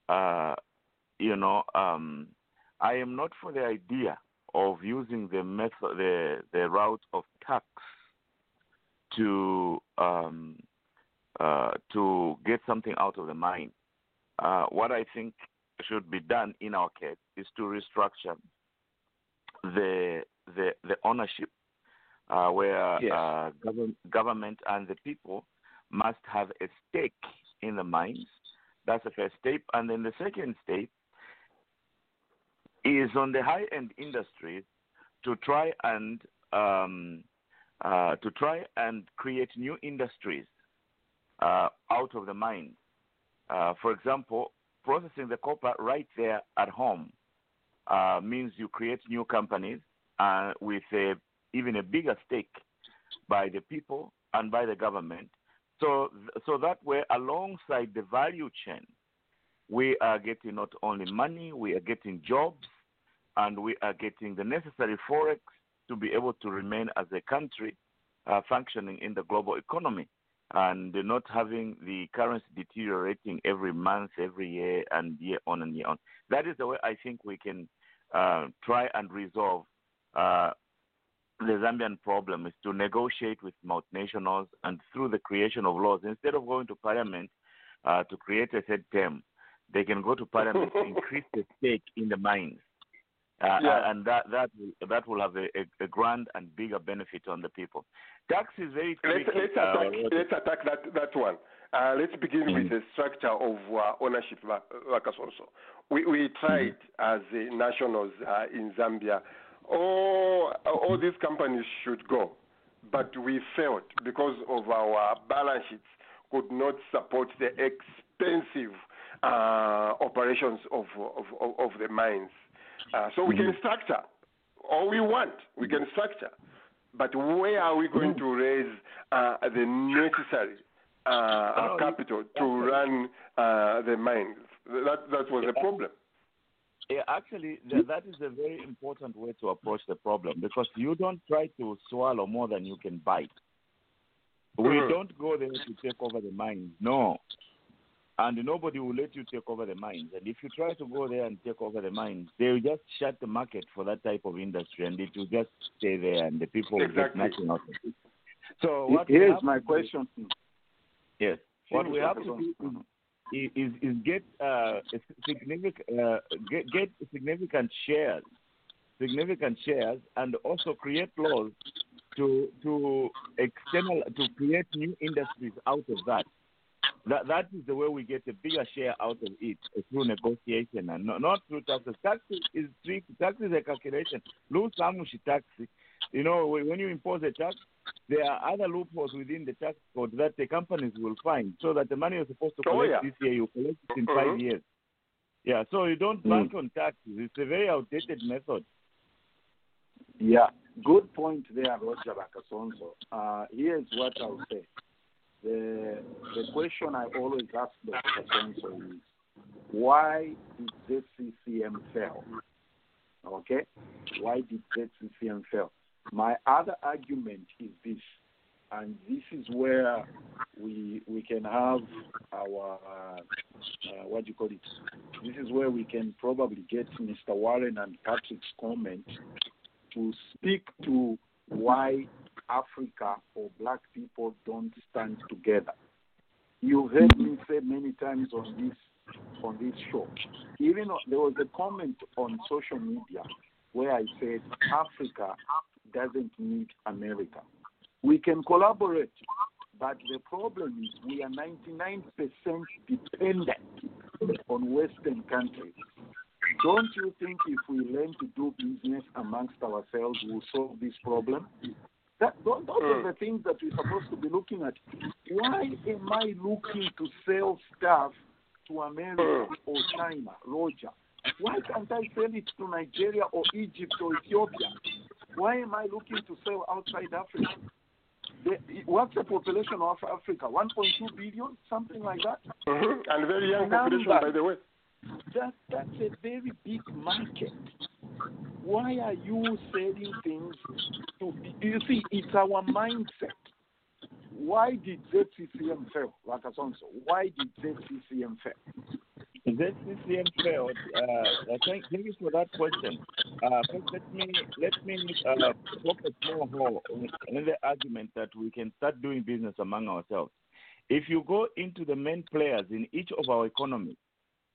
uh, you know, um, I am not for the idea of using the method, the the route of tax to um, uh, to get something out of the mine. Uh, what I think should be done in our case is to restructure the the, the ownership, uh, where
yes.
Uh, gov- government and the people must have a stake in the mines. That's the first step, and then the second step is on the high end industries to try and um, uh, to try and create new industries uh, out of the mine. Uh, for example, processing the copper right there at home uh, means you create new companies uh, with a, even a bigger stake by the people and by the government. So, so that way, alongside the value chain, we are getting not only money, we are getting jobs, and we are getting the necessary forex to be able to remain as a country uh, functioning in the global economy and not having the currency deteriorating every month, every year, and year on and year on. That is the way I think we can uh, try and resolve uh, the Zambian problem is to negotiate with multinationals and through the creation of laws, instead of going to parliament uh, to create a third term, they can go to parliament to increase the stake in the mines. Uh,
yeah.
and that that will, that will have a, a, grand and bigger benefit on the people. Tax is very tricky.
Let's, let's attack, uh, let's attack that, that one. Uh, let's begin mm-hmm. with the structure of uh, ownership, Lucas also. We, we tried mm-hmm. as nationals uh, in Zambia, all, all these companies should go, but we failed because of our balance sheets could not support the expensive uh, operations of, of, of, of the mines. Uh, so we can mm-hmm. structure all we want. We can structure, but where are we going to raise uh, the necessary uh, capital to run uh, the mines? That that was the problem.
Yeah, actually, th- that is a very important way to approach the problem because you don't try to swallow more than you can bite. We mm-hmm. don't go there to take over the mines. No, and nobody will let you take over the mines. And if you try to go there and take over the mines, they will just shut the market for that type of industry, and it will just stay there, and the people
exactly.
will get nothing out of it. So what
here's my question.
yes, what we have to do is, is, is get uh, significant uh, get, get significant shares, significant shares, and also create laws to to external to create new industries out of that. That that is the way we get a bigger share out of it uh, through negotiation and not, not through taxes. Taxes is tricky. Tax is a calculation. Much tax you know, when you impose a tax, there are other loopholes within the tax code that the companies will find, so that the money you're supposed to
Oh,
collect
yeah.
this year, you collect it in
Mhm.
five years. Yeah, so you don't bank on taxes. It's a very outdated method.
Yeah, good point there, Roger Bakasonso. Uh, here's what I'll say. The, the question I always ask Dr. Sonso is, why did ZCCM fail? Okay? Why did ZCCM fail? My other argument is this, and this is where we we can have our uh, what do you call it? This is where we can probably get Mr. Warren and Patrick's comment to speak to why Africa or black people don't stand together. You've heard me say many times on this on this show. Even there was a comment on social media where I said Africa doesn't need America. We can collaborate, but the problem is we are 99% dependent on Western countries. Don't you think if we learn to do business amongst ourselves, we'll solve this problem? That, those those are the things that we're supposed to be looking at. Why am I looking to sell stuff to America or China, Roger? Why can't I sell it to Nigeria or Egypt or Ethiopia? Why am I looking to sell outside Africa? The, what's the population of Africa? 1.2 billion, something like that.
Mhm. And very young population, by the way.
That that's a very big market. Why are you selling things to? You see, it's our mindset. Why did ZCCM fail, Rakasonso? Why did ZCCM fail?
ZCCM failed. Uh, thank, thank you for that question. Uh, first, let me let me uh, focus more on the argument that we can start doing business among ourselves. If you go into the main players in each of our economies,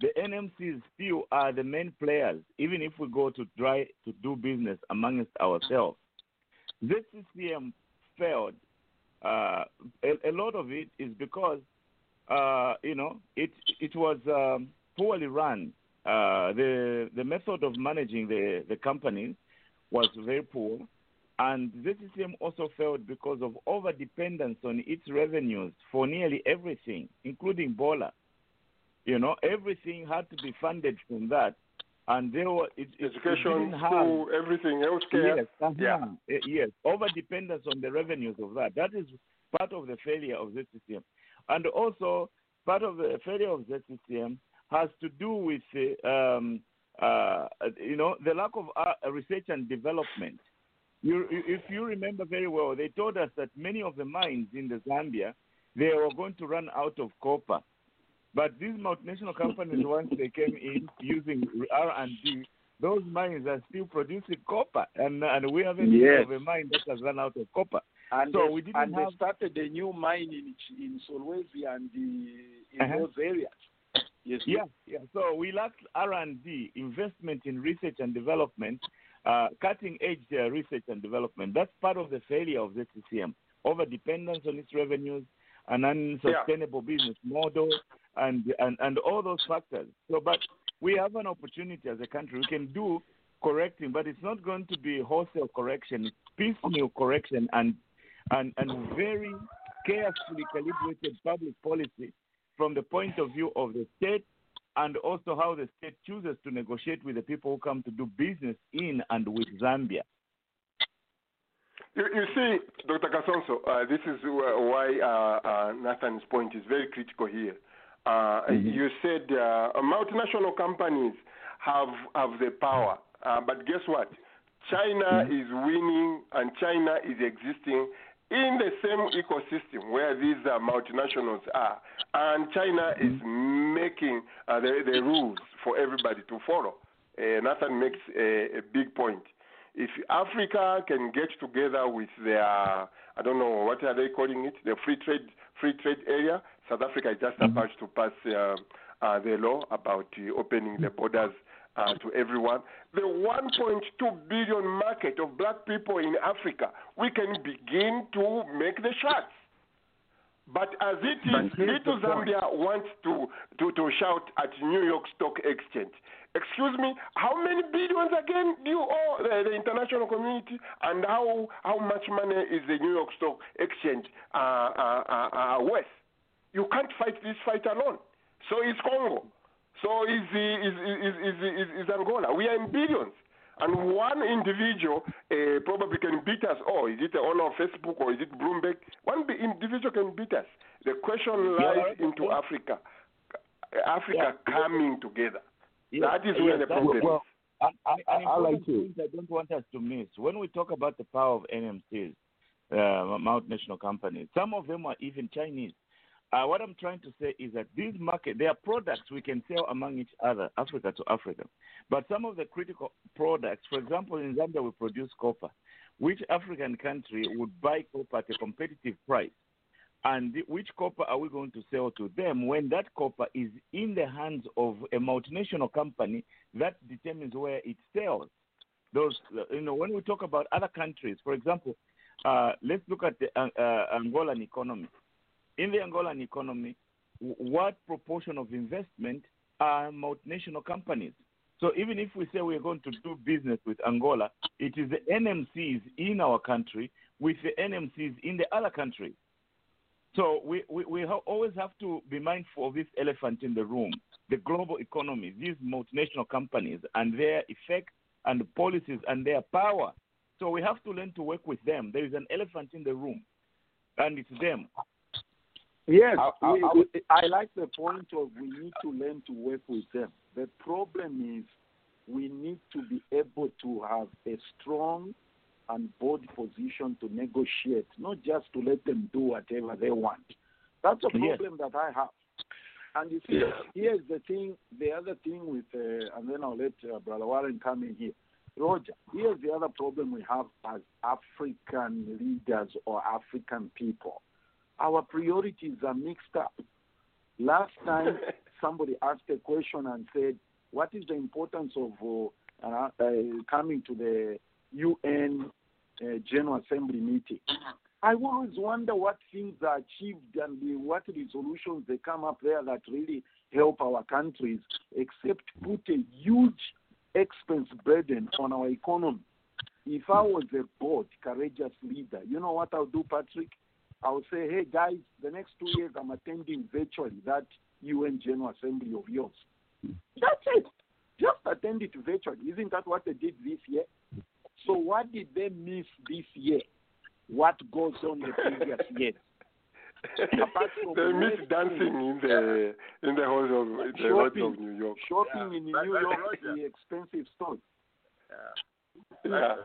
the NMCs still are the main players, even if we go to try to do business amongst ourselves. ZCCM failed. Uh, a, a lot of it is because uh, you know it it was um, poorly run. Uh, the the method of managing the the company was very poor, and ZCCM also failed because of over dependence on its revenues for nearly everything, including Bola. You know, everything had to be funded from that, and there were it, it, it
Education,
didn't have-
school, everything, healthcare.
Yes, uh-huh.
Yeah.
Eh, yes, over dependence on the revenues of that. That is part of the failure of the system, and also part of the failure of the system has to do with uh, um, uh, you know the lack of uh, research and development. You- if you remember very well, they told us that many of the mines in the Zambia they were going to run out of copper. But these multinational companies, once they came in using R and D, those mines are still producing copper, and and we haven't
Yes.
of a mine that has run out of copper.
And,
so
they,
we didn't
and
have
they started a new mine in in Solwezi and the, in
Uh-huh.
those areas. Yes.
Yeah, yeah. So we lack R and D, investment in research and development, uh, cutting edge uh, research and development. That's part of the failure of the ZCCM. Over dependence on its revenues, an unsustainable business model, and, and and all those factors. So, but we have an opportunity as a country. We can do correcting, but it's not going to be wholesale correction. It's piecemeal correction and and and very carefully calibrated public policy from the point of view of the state and also how the state chooses to negotiate with the people who come to do business in and with Zambia.
You, you see, Dr. Kasonso, uh, this is why uh, uh, Nathan's point is very critical here. Uh, You said uh, multinational companies have have the power, uh, but guess what? China is winning, and China is existing in the same ecosystem where these uh, multinationals are, and China is making uh, the, the rules for everybody to follow. Uh, Nathan makes a, a big point. If Africa can get together with their, I don't know, what are they calling it, the free trade free trade area, South Africa is just about to pass uh, uh, the law about uh, opening the borders uh, to everyone. The 1.2 billion market of black people in Africa, we can begin to make the shots. But as it is, little Zambia wants to, to, to shout at New York Stock Exchange. Excuse me, how many billions again do you owe the, the international community? And how how much money is the New York Stock Exchange uh, uh, uh, uh worth? You can't fight this fight alone. So is Congo. So is, is, is, is, is, is Angola. We are in billions. And one individual uh, probably can beat us. Oh, is it the owner of Facebook or is it Bloomberg? One individual can beat us. The question lies yeah, into yeah. Africa. Africa yeah. coming together. that is where the problem well,
is. I, I, I, like to. I don't want us to miss. When we talk about the power of NMCs, uh, multinational companies, some of them are even Chinese. Uh, what I'm trying to say is that these market, there are products we can sell among each other, Africa to Africa. But some of the critical products, for example, in Zambia we produce copper. Which African country would buy copper at a competitive price? And which copper are we going to sell to them when that copper is in the hands of a multinational company that determines where it sells? Those, you know, when we talk about other countries, for example, uh, let's look at the uh, uh, Angolan economy in the Angolan economy, what proportion of investment are multinational companies? So even if we say we're going to do business with Angola, it is the NMCs in our country with the NMCs in the other countries. So we, we, we always have to be mindful of this elephant in the room, the global economy, these multinational companies and their effect and policies and their power. So we have to learn to work with them. There is an elephant in the room, and it's them.
Yes, I, I, we, I, like the point of we need to learn to work with them. The problem is we need to be able to have a strong and bold position to negotiate, not just to let them do whatever they want. That's a problem yes. that I have. And you see, here's the thing, the other thing with, uh, and then I'll let uh, Brother Warren come in here. Roger, here's the other problem we have as African leaders or African people our priorities are mixed up. Last time, somebody asked a question and said, What is the importance of uh, uh, coming to the UN uh, General Assembly meeting? I always wonder what things are achieved and what resolutions they come up there that really help our countries, except put a huge expense burden on our economy. If I was a bold, courageous leader, you know what I'll do, Patrick? I'll say, hey guys, the next two years I'm attending virtually that UN General Assembly of yours. That's it. Just attend it virtually. Isn't that what they did this year? So what did they miss this year? What goes on the previous years?
they miss dancing in the in the halls of the shopping, of New York.
Shopping yeah. in New York, the expensive stores.
Yeah. yeah.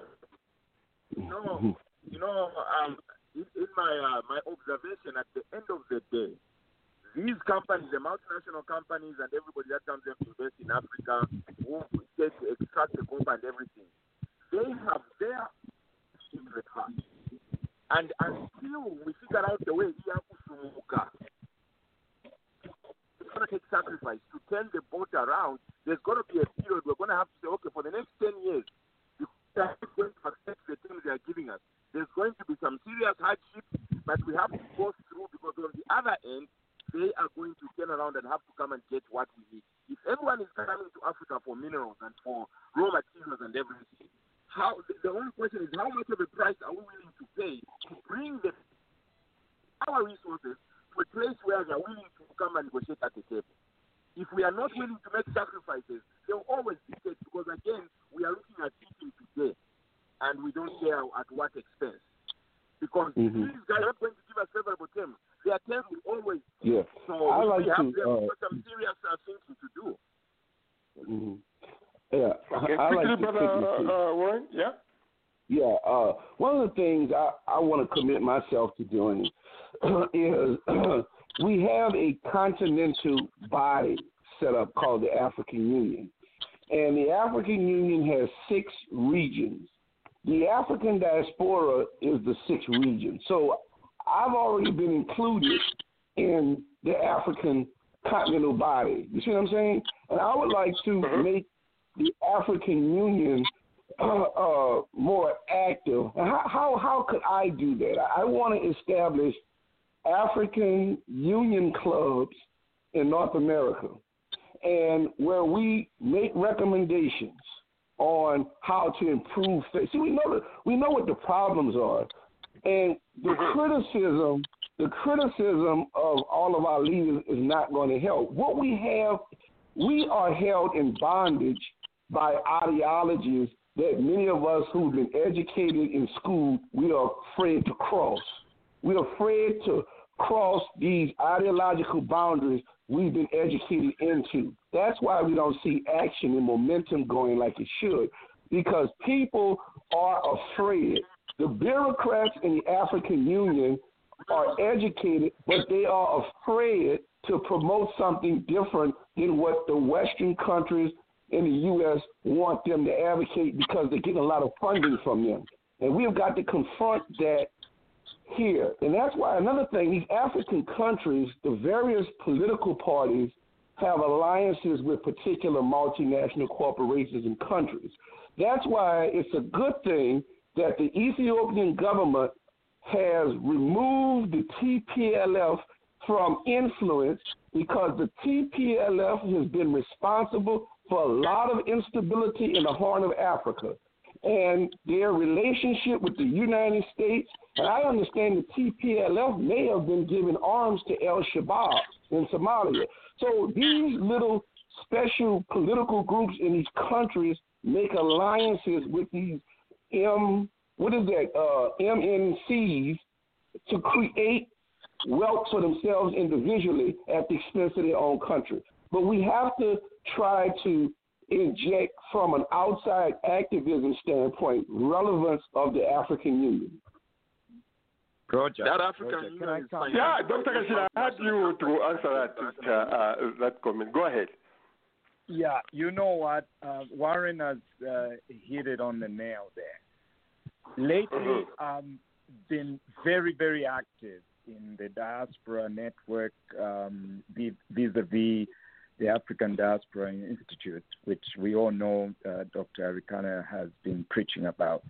No, you know, um, in, in my uh, my observation, at the end of the day, these companies, the multinational companies, and everybody that comes to invest in Africa, who to extract the copper and everything, they have their secret heart. And until we figure out the way here kusumuka, it's going to take sacrifice to turn the boat around. There's going to be a period we're going to have to say, okay, for the next 10 years, we are going to accept the things they are giving us. There's going to be some serious hardship, but we have to go through because on the other end, they are going to turn around and have to come and get what we need. If everyone is coming to Africa for minerals and for raw materials and everything, how the only question is how much of a price are we willing to pay to bring the our resources to a place where they are willing to come and negotiate at the table. If we are not willing to make sacrifices, they'll always be dictate because again we are looking at eating today and we don't care at what expense. Because mm-hmm. these guys are not going to give us favorable terms. Their terms will always.
Yeah.
So
I
we,
like
we have
to, uh,
some serious uh, thinking to do.
Mm-hmm. Yeah.
Okay.
I, I like
brother uh, Warren. Yeah.
Yeah, uh, one of the things I, I want to commit myself to doing is we have a continental body set up called the African Union. And the African Union has six regions. The African diaspora is the sixth region. So I've already been included in the African continental body. You see what I'm saying? And I would like to uh-huh. make the African Union uh, uh, more active. How, how, how could I do that? I want to establish African Union clubs in North America, and where we make recommendations on how to improve. See, we know that we know what the problems are, and the
Mm-hmm.
criticism, the criticism of all of our leaders is not going to help. What we have, we are held in bondage by ideologies that many of us who've been educated in school, we are afraid to cross. We're afraid to cross these ideological boundaries we've been educated into. That's why we don't see action and momentum going like it should, because people are afraid. The bureaucrats in the African Union are educated, but they are afraid to promote something different than what the Western countries in the U.S. want them to advocate because they're getting a lot of funding from them. And we've got to confront that here. And that's why another thing, these African countries, the various political parties have alliances with particular multinational corporations and countries. That's why it's a good thing that the Ethiopian government has removed the TPLF from influence because the TPLF has been responsible for a lot of instability in the Horn of Africa. And their relationship with the United States, and I understand the TPLF may have been giving arms to El Shabaab in Somalia. So these little special political groups in these countries make alliances with these M what is that uh, MNCs to create wealth for themselves individually at the expense of their own country. But we have to try to inject from an outside activism standpoint relevance of the African Union.
Roger.
That African
Roger,
Union
can I
is.
Yeah, Dr. Kashina, I had you to answer that uh, uh, that comment. Go ahead.
Yeah, you know what? Uh, Warren has uh, hit it on the nail there. Lately, um, been very, very active in the diaspora network um, vis-a-vis the African Diaspora Institute, which we all know uh, Dr. Arikana has been preaching about.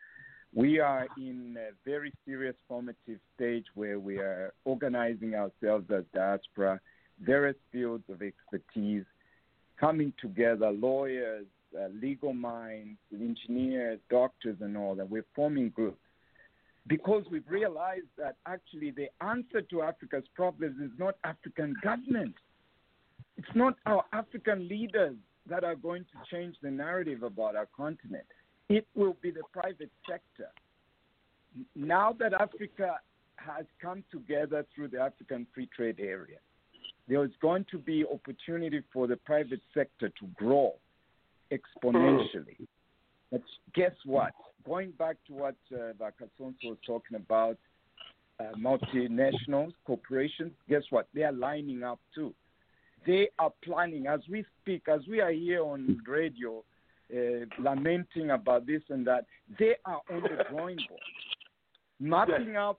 We are in a very serious formative stage where we are organizing ourselves as diaspora, various fields of expertise, coming together, lawyers, uh, legal minds, engineers, doctors, and all that. We're forming groups because we've realized that actually the answer to Africa's problems is not African government. It's not our African leaders that are going to change the narrative about our continent. It will be the private sector. Now that Africa has come together through the African Free Trade Area, there is going to be opportunity for the private sector to grow exponentially. But guess what? Going back to what uh, was talking about, uh, multinationals, corporations, guess what? They are lining up too. They are planning as we speak, as we are here on radio, uh, lamenting about this and that. They are on the drawing board, mapping out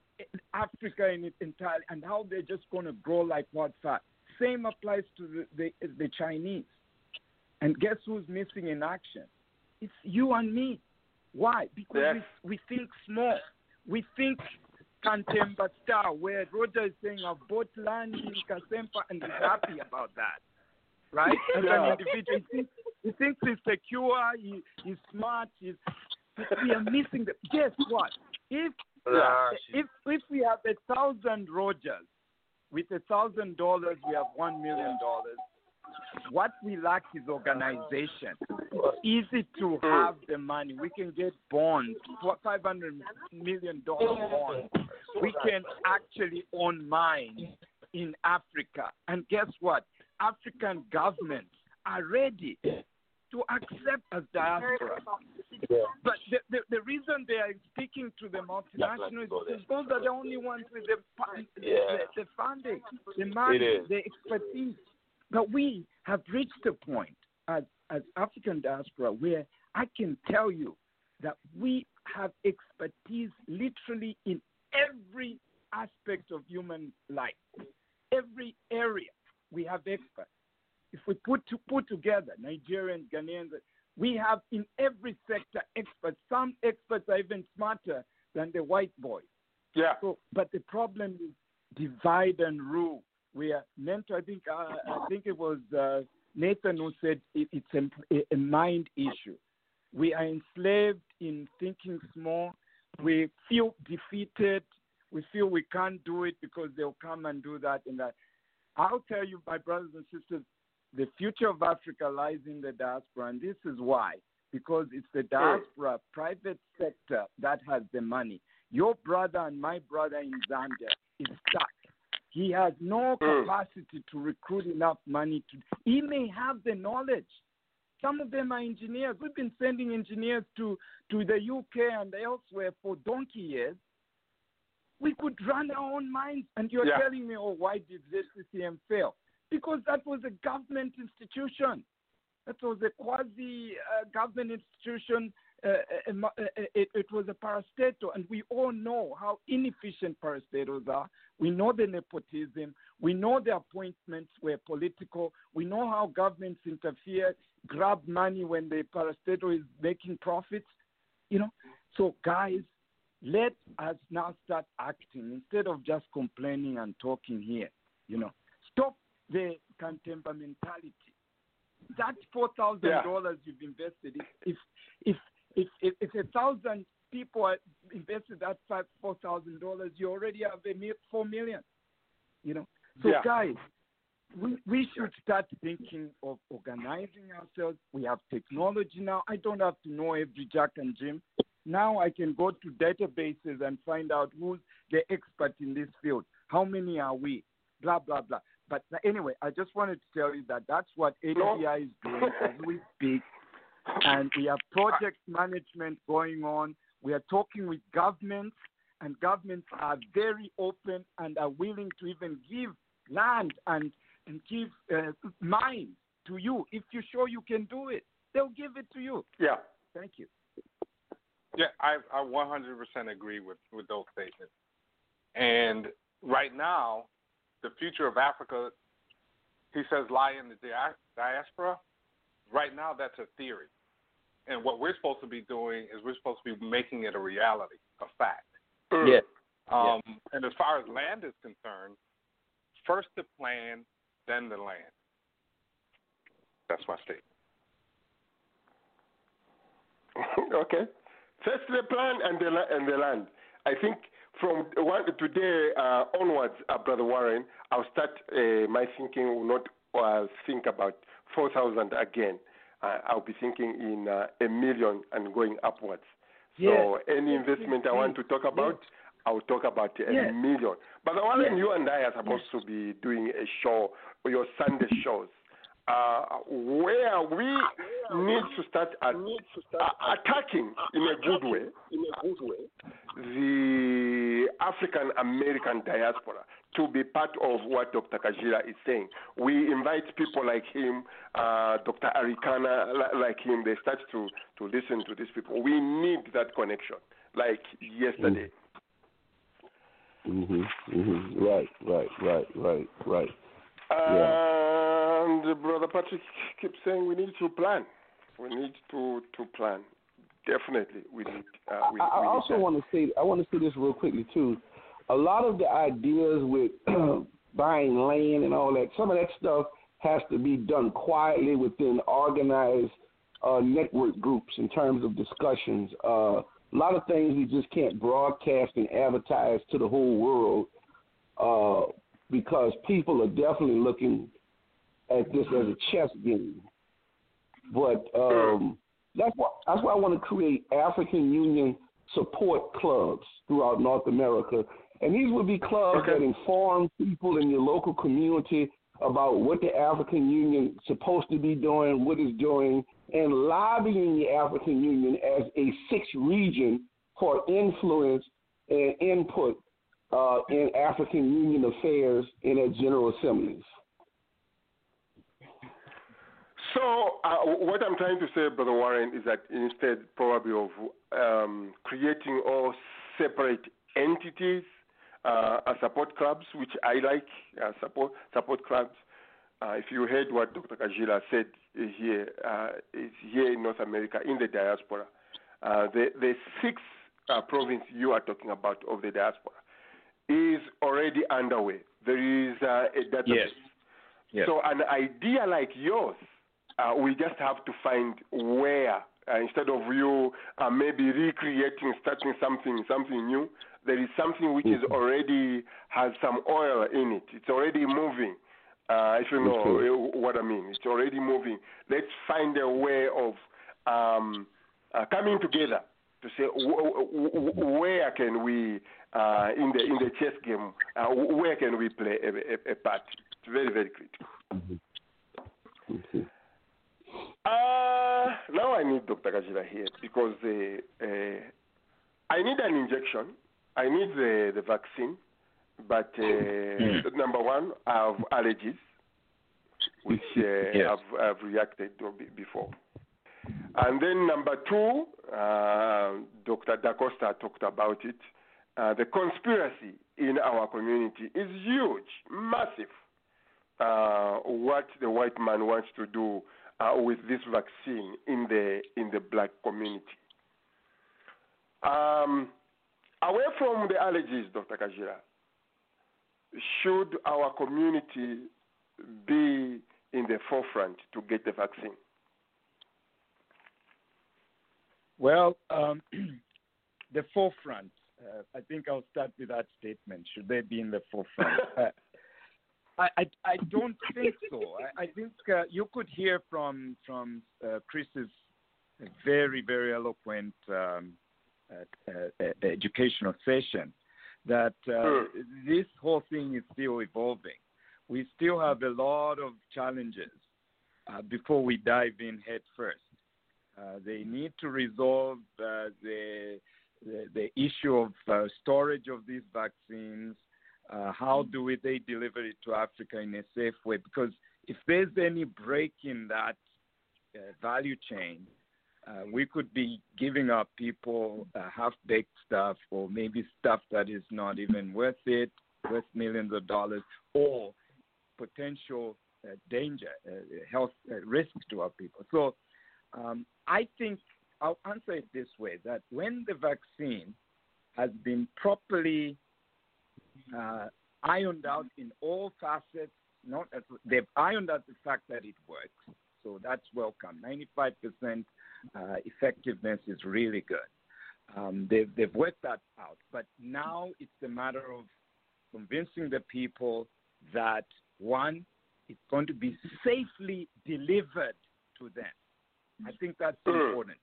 Africa in its entirety and how they're just going to grow like wildfire. Same applies to the, the, the Chinese. And guess who's missing in action? It's you and me. Why? Because we, we think small. We think Kantemba Star, where Roger is saying, I've bought land in Kasempa and he's happy about that. Right? As
Yeah.
an individual. He thinks, he thinks he's secure, he, he's smart, he's, we are missing the. Guess what? If if if we have a thousand Rogers, with a thousand dollars we have one million dollars. What we lack is organization. It's easy to have the money. We can get bonds, five hundred million dollar bonds. We can actually own mines in Africa. And guess what? African governments are ready to accept as diaspora. But the, the, the reason they are speaking to the multinationals is because those are the only ones with the, fu- the, the funding, the money, the expertise. But we have reached a point as, as African diaspora where I can tell you that we have expertise literally in every aspect of human life, every area. We have experts. If we put to put together Nigerians, Ghanaians, we have in every sector experts. Some experts are even smarter than the white boys.
Yeah.
So, but the problem is divide and rule. We are meant to. I think. Uh, I think it was uh, Nathan who said it, it's a, a mind issue. We are enslaved in thinking small. We feel defeated. We feel we can't do it because they'll come and do that and that. I'll tell you, my brothers and sisters, the future of Africa lies in the diaspora, and this is why. Because it's the diaspora, private sector, that has the money. Your brother and my brother in Zambia is stuck. He has no capacity to recruit enough money to. He may have the knowledge. Some of them are engineers. We've been sending engineers to, to the UK and elsewhere for donkey years. We could run our own mines, and you're
Yeah.
telling me, oh, why did ZCCM fail? Because that was a government institution. That was a quasi uh, government institution. Uh, it, it was a parastatal, and we all know how inefficient parastatals are. We know the nepotism. We know the appointments were political. We know how governments interfere, grab money when the parastatal is making profits. You know, so guys, let us now start acting instead of just complaining and talking here. You know, stop the contempt mentality. That four thousand dollars you've invested, if if if if, if a thousand people invested that five four thousand dollars, you already have a four million. You know, so
Yeah.
guys, we we should start thinking of organizing ourselves. We have technology now. I don't have to know every Jack and Jim. Now I can go to databases and find out who's the expert in this field. How many are we? Blah blah blah. But anyway, I just wanted to tell you that that's what ADI is doing as we speak, and we have project management going on. We are talking with governments, and governments are very open and are willing to even give land and and give uh, mines to you if you show you can do it. They'll give it to you.
Yeah.
Thank you.
Yeah, I I 100% agree with with those statements. And right now, the future of Africa, he says, lie in the diaspora. Right now, that's a theory, and what we're supposed to be doing is we're supposed to be making it a reality, a fact.
Yeah.
Um, And as far as land is concerned, first the plan, then the land. That's my statement.
okay. First the plan and the and the land. I think from one today uh, onwards, uh, brother Warren, I'll start uh, my thinking. Will not uh, think about four thousand again. Uh, I'll be thinking in uh, a million and going upwards. So
Yes.
any
Yes,
investment
yes,
I want to talk about, I'll talk about a million. But
Yes.
you and I are supposed to be doing a show, your Sunday shows, uh, where we need to start at, uh, attacking in a good way the African American diaspora to be part of what Dr. Kajira is saying. We invite people like him, uh, Dr. Arikana, like him, they start to, to listen to these people. We need that connection, like yesterday.
Mhm. Mhm. Right. Right. Right. Right. Right. Yeah.
And Brother Patrick keeps saying we need to plan. We need to, to plan. Definitely, we need. Uh, we,
I, I
we need
also
that.
want to say I want to say this real quickly too. A lot of the ideas with buying land and all that, some of that stuff has to be done quietly within organized uh, network groups in terms of discussions. Uh, a lot of things we just can't broadcast and advertise to the whole world uh, because people are definitely looking at this as a chess game. But um, that's why that's why I want to create African Union support clubs throughout North America, and these would be clubs that inform people in your local community about what the African Union is supposed to be doing, what it's doing, and lobbying the African Union as a sixth region for influence and input uh, in African Union affairs in their general assemblies.
So, uh, what I'm trying to say, Brother Warren, is that instead, probably of um, creating all separate entities, uh, uh, support clubs, which I like, uh, support support clubs. Uh, if you heard what Dr. Kajira said uh, here, uh, is here in North America, in the diaspora, uh, the the six uh, province you are talking about of the diaspora, is already underway. There is uh, a database.
Yes. Yes.
So an idea like yours, uh, we just have to find where uh, instead of you uh, maybe recreating, starting something, something new. There is something which is already has some oil in it. It's already moving. Uh, if you know uh, what I mean, it's already moving. Let's find a way of um, uh, coming together to say w- w- w- where can we uh, in the in the chess game, uh, where can we play a, a, a part? It's very very critical. Uh, now I need Dr. Kajira here because I need an injection. I need the, the vaccine, but uh, number one, I have allergies, which uh,
Yes.
I've, I've reacted to before. And then number two, uh, Dr. Da Costa talked about it. Uh, the conspiracy in our community is huge, massive. Uh, what the white man wants to do uh, with this vaccine in the in the black community. Um, away from the allergies, Dr. Kajira, should our community be in the forefront to get the vaccine?
Well, um, the forefront. Uh, I think I'll start with that statement. Should they be in the forefront? Uh, I, I, I don't think so. I, I think uh, you could hear from from uh, Chris's very very eloquent um, educational session that uh, this whole thing is still evolving. We still have a lot of challenges uh, before we dive in head first. Uh, they need to resolve uh, the, the the issue of uh, storage of these vaccines. Uh, how do we, they deliver it to Africa in a safe way? Because if there's any break in that uh, value chain, uh, we could be giving our people uh, half-baked stuff, or maybe stuff that is not even worth it, worth millions of dollars, or potential uh, danger, uh, health uh, risk to our people. So um, I think I'll answer it this way: that when the vaccine has been properly uh, ironed out in all facets, not they've ironed out the fact that it works, so that's welcome. 95% uh, effectiveness is really good. Um, they've, they've worked that out, but now it's a matter of convincing the people that one, it's going to be safely delivered to them. I think that's important.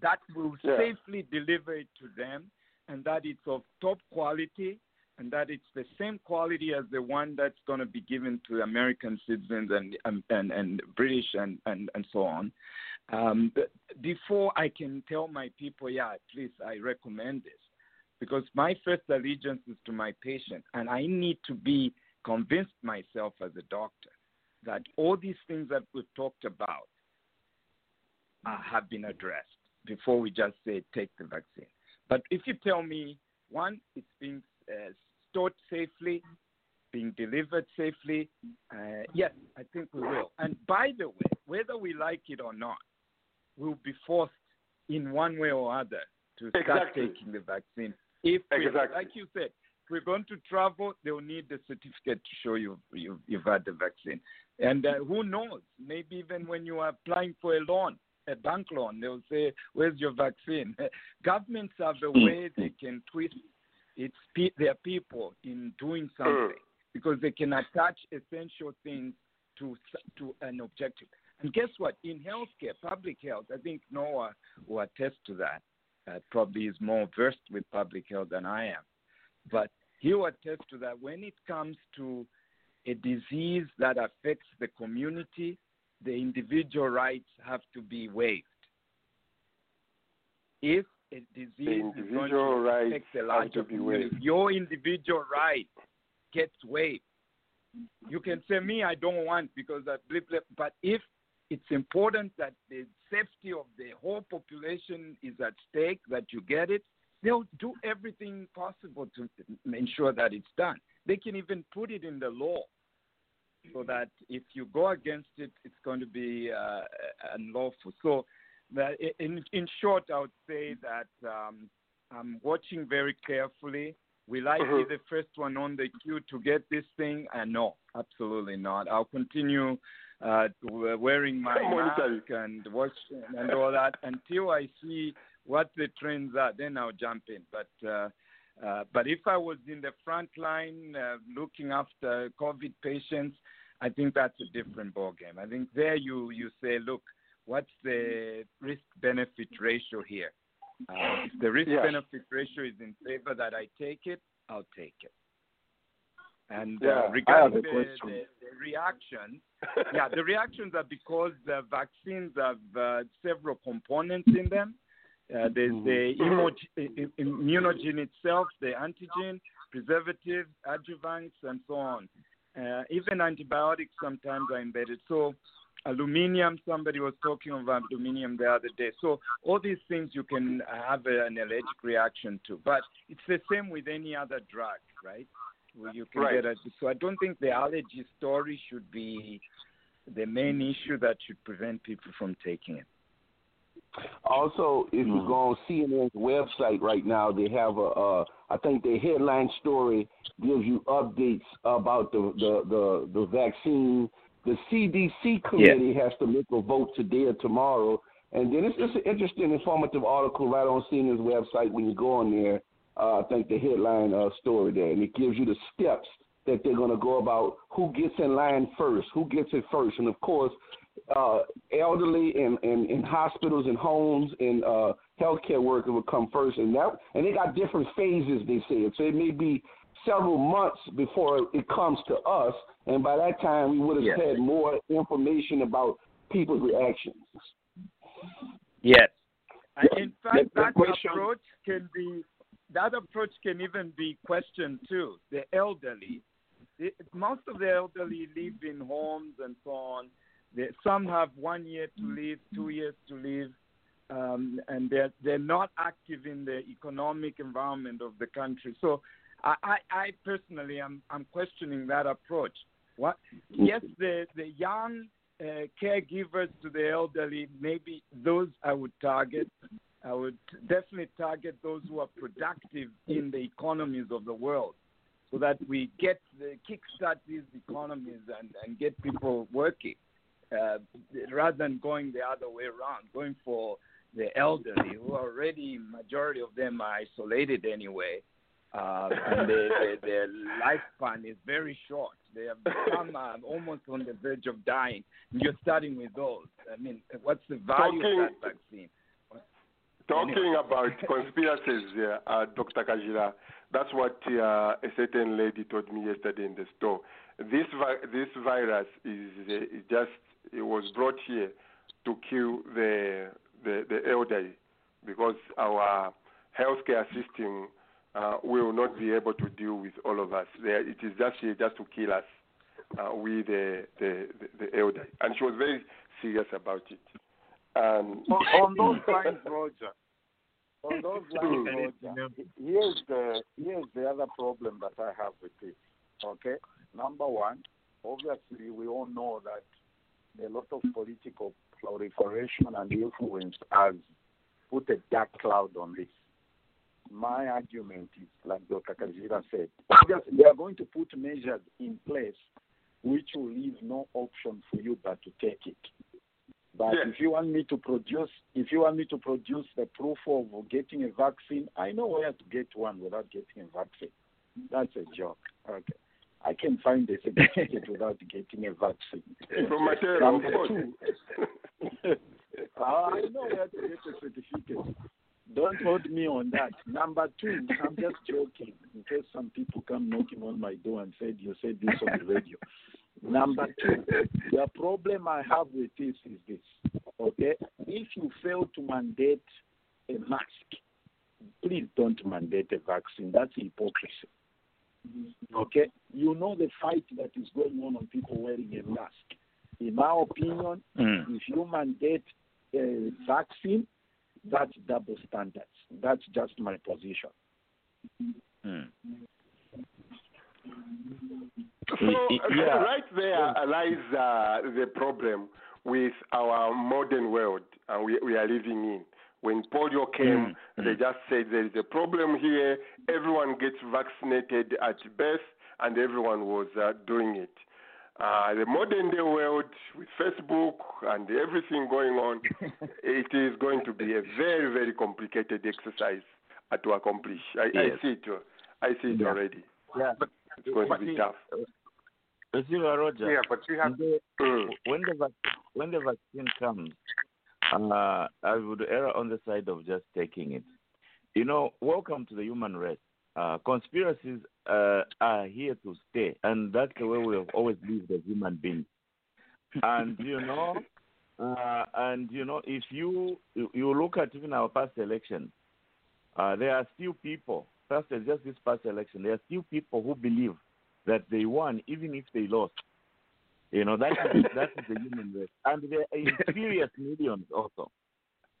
That will
Yeah.
safely deliver it to them, and that it's of top quality, and that it's the same quality as the one that's going to be given to American citizens and and and, and British and, and and so on. Um, before I can tell my people, yeah, please, I recommend this, because my first allegiance is to my patient, and I need to be convinced myself as a doctor that all these things that we've talked about uh, have been addressed before we just say take the vaccine. But if you tell me, one, it's being uh, stored safely, being delivered safely, uh, yes, I think we will. And by the way, whether we like it or not, we'll be forced in one way or other to start
Exactly.
taking the vaccine. If we,
Exactly.
like you said, if we're going to travel, they'll need the certificate to show you you've, you've had the vaccine. And uh, who knows? Maybe even when you are applying for a loan, a bank loan, they'll say, "Where's your vaccine?" Governments have a way they can twist its pe- their people in doing something because they can attach essential things to to an objective. And guess what? In healthcare, public health, I think Noah will attest to that. Uh, probably is more versed with public health than I am, but he will attest to that. When it comes to a disease that affects the community, the individual rights have to be waived. If a disease is
individual
to
rights
affect a
have
larger
to be waived.
your individual right gets waived. You can say me, I don't want because I blip, blip. But if it's important that the safety of the whole population is at stake, that you get it, they'll do everything possible to ensure that it's done. They can even put it in the law so that if you go against it, it's going to be uh, unlawful. So, in, in short, I would say that um, I'm watching very carefully Will I
Mhm.
be the first one on the queue to get this thing? Uh, no, absolutely not. I'll continue uh, wearing my mask and watch and all that until I see what the trends are. Then I'll jump in. But uh, uh, but if I was in the front line uh, looking after COVID patients, I think that's a different ballgame. I think there you you say, look, what's the risk benefit ratio here? Uh, if the risk
Yeah.
benefit ratio is in favor that I take it, I'll take it. And
Yeah,
uh,
have
regarding the, the, the reactions, yeah, the reactions are because the vaccines have uh, several components in them. Uh, there's the immo- immunogen itself, the antigen, preservatives, adjuvants, and so on. Uh, even antibiotics sometimes are embedded. So, aluminium, somebody was talking about aluminium the other day. So, all these things you can have an allergic reaction to. But it's the same with any other drug, right? Where you can
Right.
get a, so I don't think the allergy story should be the main issue that should prevent people from taking it.
Also, if you go on CNN's website right now, they have a, uh, I think the headline story gives you updates about the the the, the vaccine. The CDC committee has to make a vote today or tomorrow, and then it's, it's an interesting, informative article right on CNN's website when you go on there. Uh, I think the headline uh, story there, and it gives you the steps that they're going to go about who gets in line first, who gets it first, and of course, uh, elderly and, and, and hospitals and homes and uh, healthcare workers will come first, and that and they got different phases. They said so. It may be several months before it comes to us, and by that time we would have
Yes.
had more information about people's reactions.
Yes. And in fact,
the
that
question-
approach can be that approach can even be questioned too. The elderly, the, most of the elderly live in homes and so on. They, some have one year to live, two years to live, um, and they're they're not active in the economic environment of the country. So, I, I, I personally am I'm questioning that approach. What? Yes, the the young uh, caregivers to the elderly, maybe those I would target. I would definitely target those who are productive in the economies of the world so that we get the kickstart these economies and, and get people working uh, rather than going the other way around, going for the elderly who are already, majority of them are isolated anyway. Uh, and they, they, their lifespan is very short. They have become uh, almost on the verge of dying. And you're starting with those. I mean, what's the value
Talking-
of that vaccine?
Talking about conspiracies, uh, Dr. Kajira, that's what uh, a certain lady told me yesterday in the store. This vi- this virus is, uh, is just it was brought here to kill the the, the elderly because our healthcare system uh, we will not be able to deal with all of us. There, it is just here just to kill us, uh, we the, the the the elderly, and she was very serious about it. Um,
on, on those lines, Roger. On those lines, Roger. Here's the here's the other problem that I have with it. Okay, number one, obviously we all know that a lot of political proliferation and influence has put a dark cloud on this. My argument is, like Dr. Kajira said, they are going to put measures in place which will leave no option for you but to take it. But
Yes.
if you want me to produce, if you want me to produce the proof of getting a vaccine, I know where to get one without getting a vaccine. That's a joke. Okay. I can find a certificate without getting a vaccine.
From Matera, of course.
I know where to get a certificate. Don't hold me on that. Number two, I'm just joking in case some people come knocking on my door and said you said this on the radio. Number two, the problem I have with this is this. Okay, if you fail to mandate a mask, please don't mandate a vaccine. That's hypocrisy. Mm-hmm. Okay, you know the fight that is going on on people wearing a mask. In my opinion, mm. if you mandate a vaccine, that's double standards. That's just my position.
So, so right there lies uh, the problem with our modern world uh, we, we are living in. When polio came,
Mm,
they
mm.
just said there is a problem here. Everyone gets vaccinated at birth, and everyone was uh, doing it. Uh, the modern day world with Facebook and everything going on, it is going to be a very, very complicated exercise uh, to accomplish. I, I see it. uh, I see it
Yeah.
already.
Yeah, but
It's going to be
see,
tough.
You see, uh, Roger.
Yeah, but you have
the-
Mm.
when the when the vaccine comes, uh, I would err on the side of just taking it. You know, welcome to the human race. Uh, conspiracies uh, are here to stay, and that's the way we have always lived as human beings. And you know, uh, and you know, if you you look at even our past election, uh, there are still people. First, just this past election, there are still people who believe that they won even if they lost. You know, that is, that is the human race. And there are serious millions also.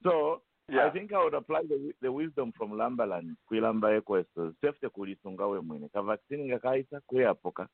So I think I would apply the, the wisdom from Lambaland kwilamba ekwesto sefte kulisunga we mwene ka vaccine nga kaita kweyapoka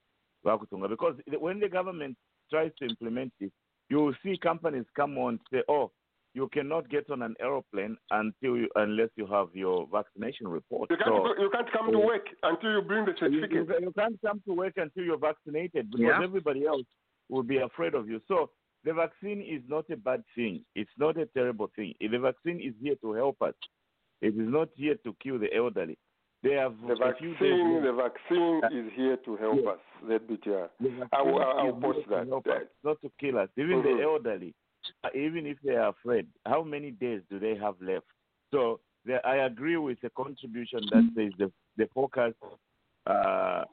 vakutunga because when the government tries to implement this you will see companies come on say oh you cannot get on an aeroplane until you, unless you have your vaccination report
You can't,
so,
you can't come to work until you bring the
you,
certificate.
you, you can't come to work until you're vaccinated because
Yeah.
everybody else will be afraid of you. So the vaccine is not a bad thing. It's not a terrible thing. The vaccine is here to help us. It is not here to kill the elderly. They have
The vaccine, the vaccine is here to help
Yeah.
us. That bit, yeah.
The
I will, I'll post
here to
that.
us, not to kill us. Even
Mhm.
the elderly, uh, even if they are afraid, how many days do they have left? So the, I agree with the contribution that says the the focus, uh, uh,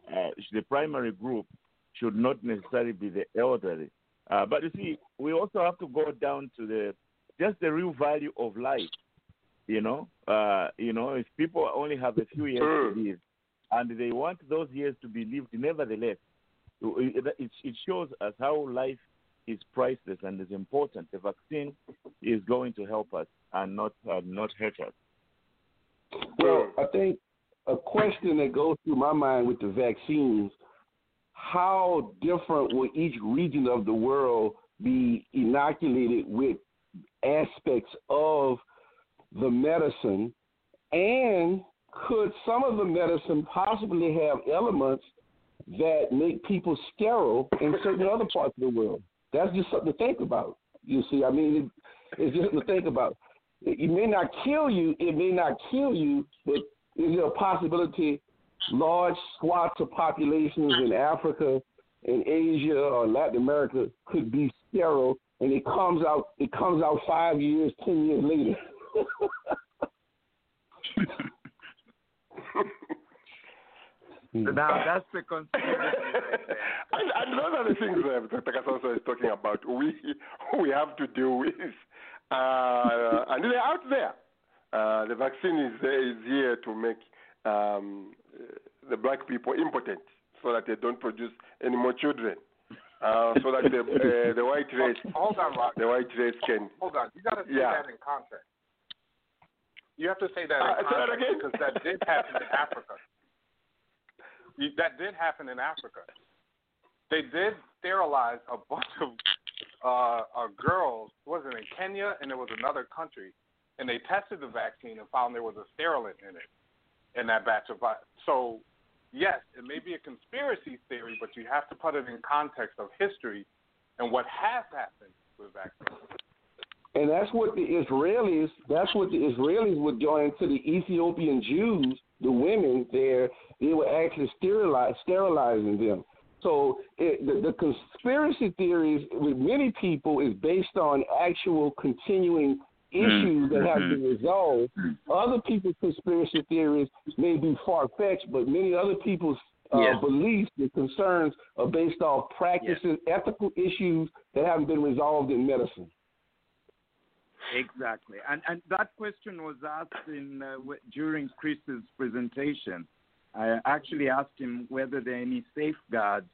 the primary group should not necessarily be the elderly. Uh, but you see, we also have to go down to the just the real value of life. You know, uh, you know, if people only have a few years to live, and they want those years to be lived, nevertheless, it, it, it shows us how life is priceless and is important. The vaccine is going to help us and not uh, not hurt us.
Well, I think a question that goes through my mind with the vaccines how different will each region of the world be inoculated with aspects of the medicine? And could some of the medicine possibly have elements that make people sterile in certain other parts of the world? That's just something to think about. You see, I mean, it, it's just to think about. It, it may not kill you, it may not kill you, but is there a possibility large swaths of populations in Africa, in Asia, or Latin America could be sterile, and it comes out it comes out five years, ten years later.
now that's the conspiracy.
and, and those are the things that Dr. Kasonso is talking about. We we have to deal with, uh, and they're out there. Uh, the vaccine is is here to make um, the black people impotent, so that they don't produce any more children. Uh, so that the uh, the white race,
Hold on, Rock.
the white race can.
Hold on. You got to say
Yeah.
that in context. You have to say that
Uh,
in
that
context
again?
because that did happen in Africa. You, that did happen in Africa. They did sterilize a bunch of uh, uh, girls. It in Kenya and there was another country, and they tested the vaccine and found there was a sterilant in it in that batch of. So, yes, it may be a conspiracy theory, but you have to put it in context of history and what has happened with vaccines.
And that's what the Israelis that's what the Israelis were doing to the Ethiopian Jews, the women there, they were actually sterilize, sterilizing them. So it, the, the conspiracy theories with many people is based on actual continuing issues that have been resolved. Other people's conspiracy theories may be far fetched, but many other people's uh,
Yes.
beliefs and concerns are based off practices, ethical issues that haven't been resolved in medicine.
Exactly, and and that question was asked in uh, w- during Chris's presentation. I actually asked him whether there are any safeguards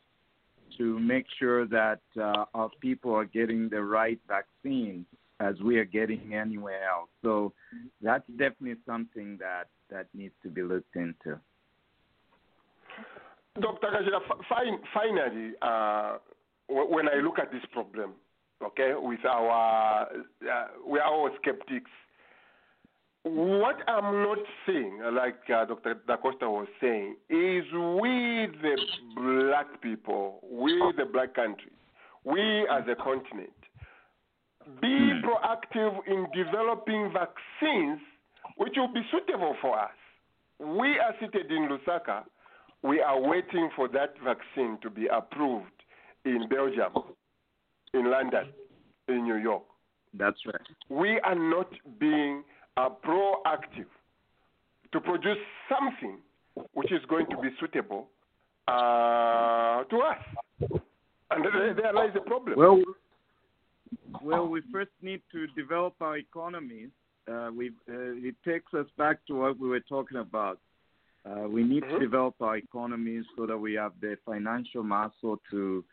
to make sure that uh, our people are getting the right vaccines as we are getting anywhere else. So that's definitely something that that needs to be looked into.
Dr. Fin- finally, uh, when I look at this problem, okay, with our, uh, we are all skeptics. what I'm not saying, like uh, Dr. Da Costa was saying, is we the black people, we the black countries, we as a continent, be
Hmm.
proactive in developing vaccines which will be suitable for us. We are seated in Lusaka. We are waiting for that vaccine to be approved in Belgium, in London, in New York.
That's right.
We are not being uh, proactive to produce something which is going to be suitable uh, to us. And there, there lies the problem.
Well, well, we first need to develop our economies. Uh, we, uh, it takes us back to what we were talking about. Uh, we need to develop our economies so that we have the financial muscle to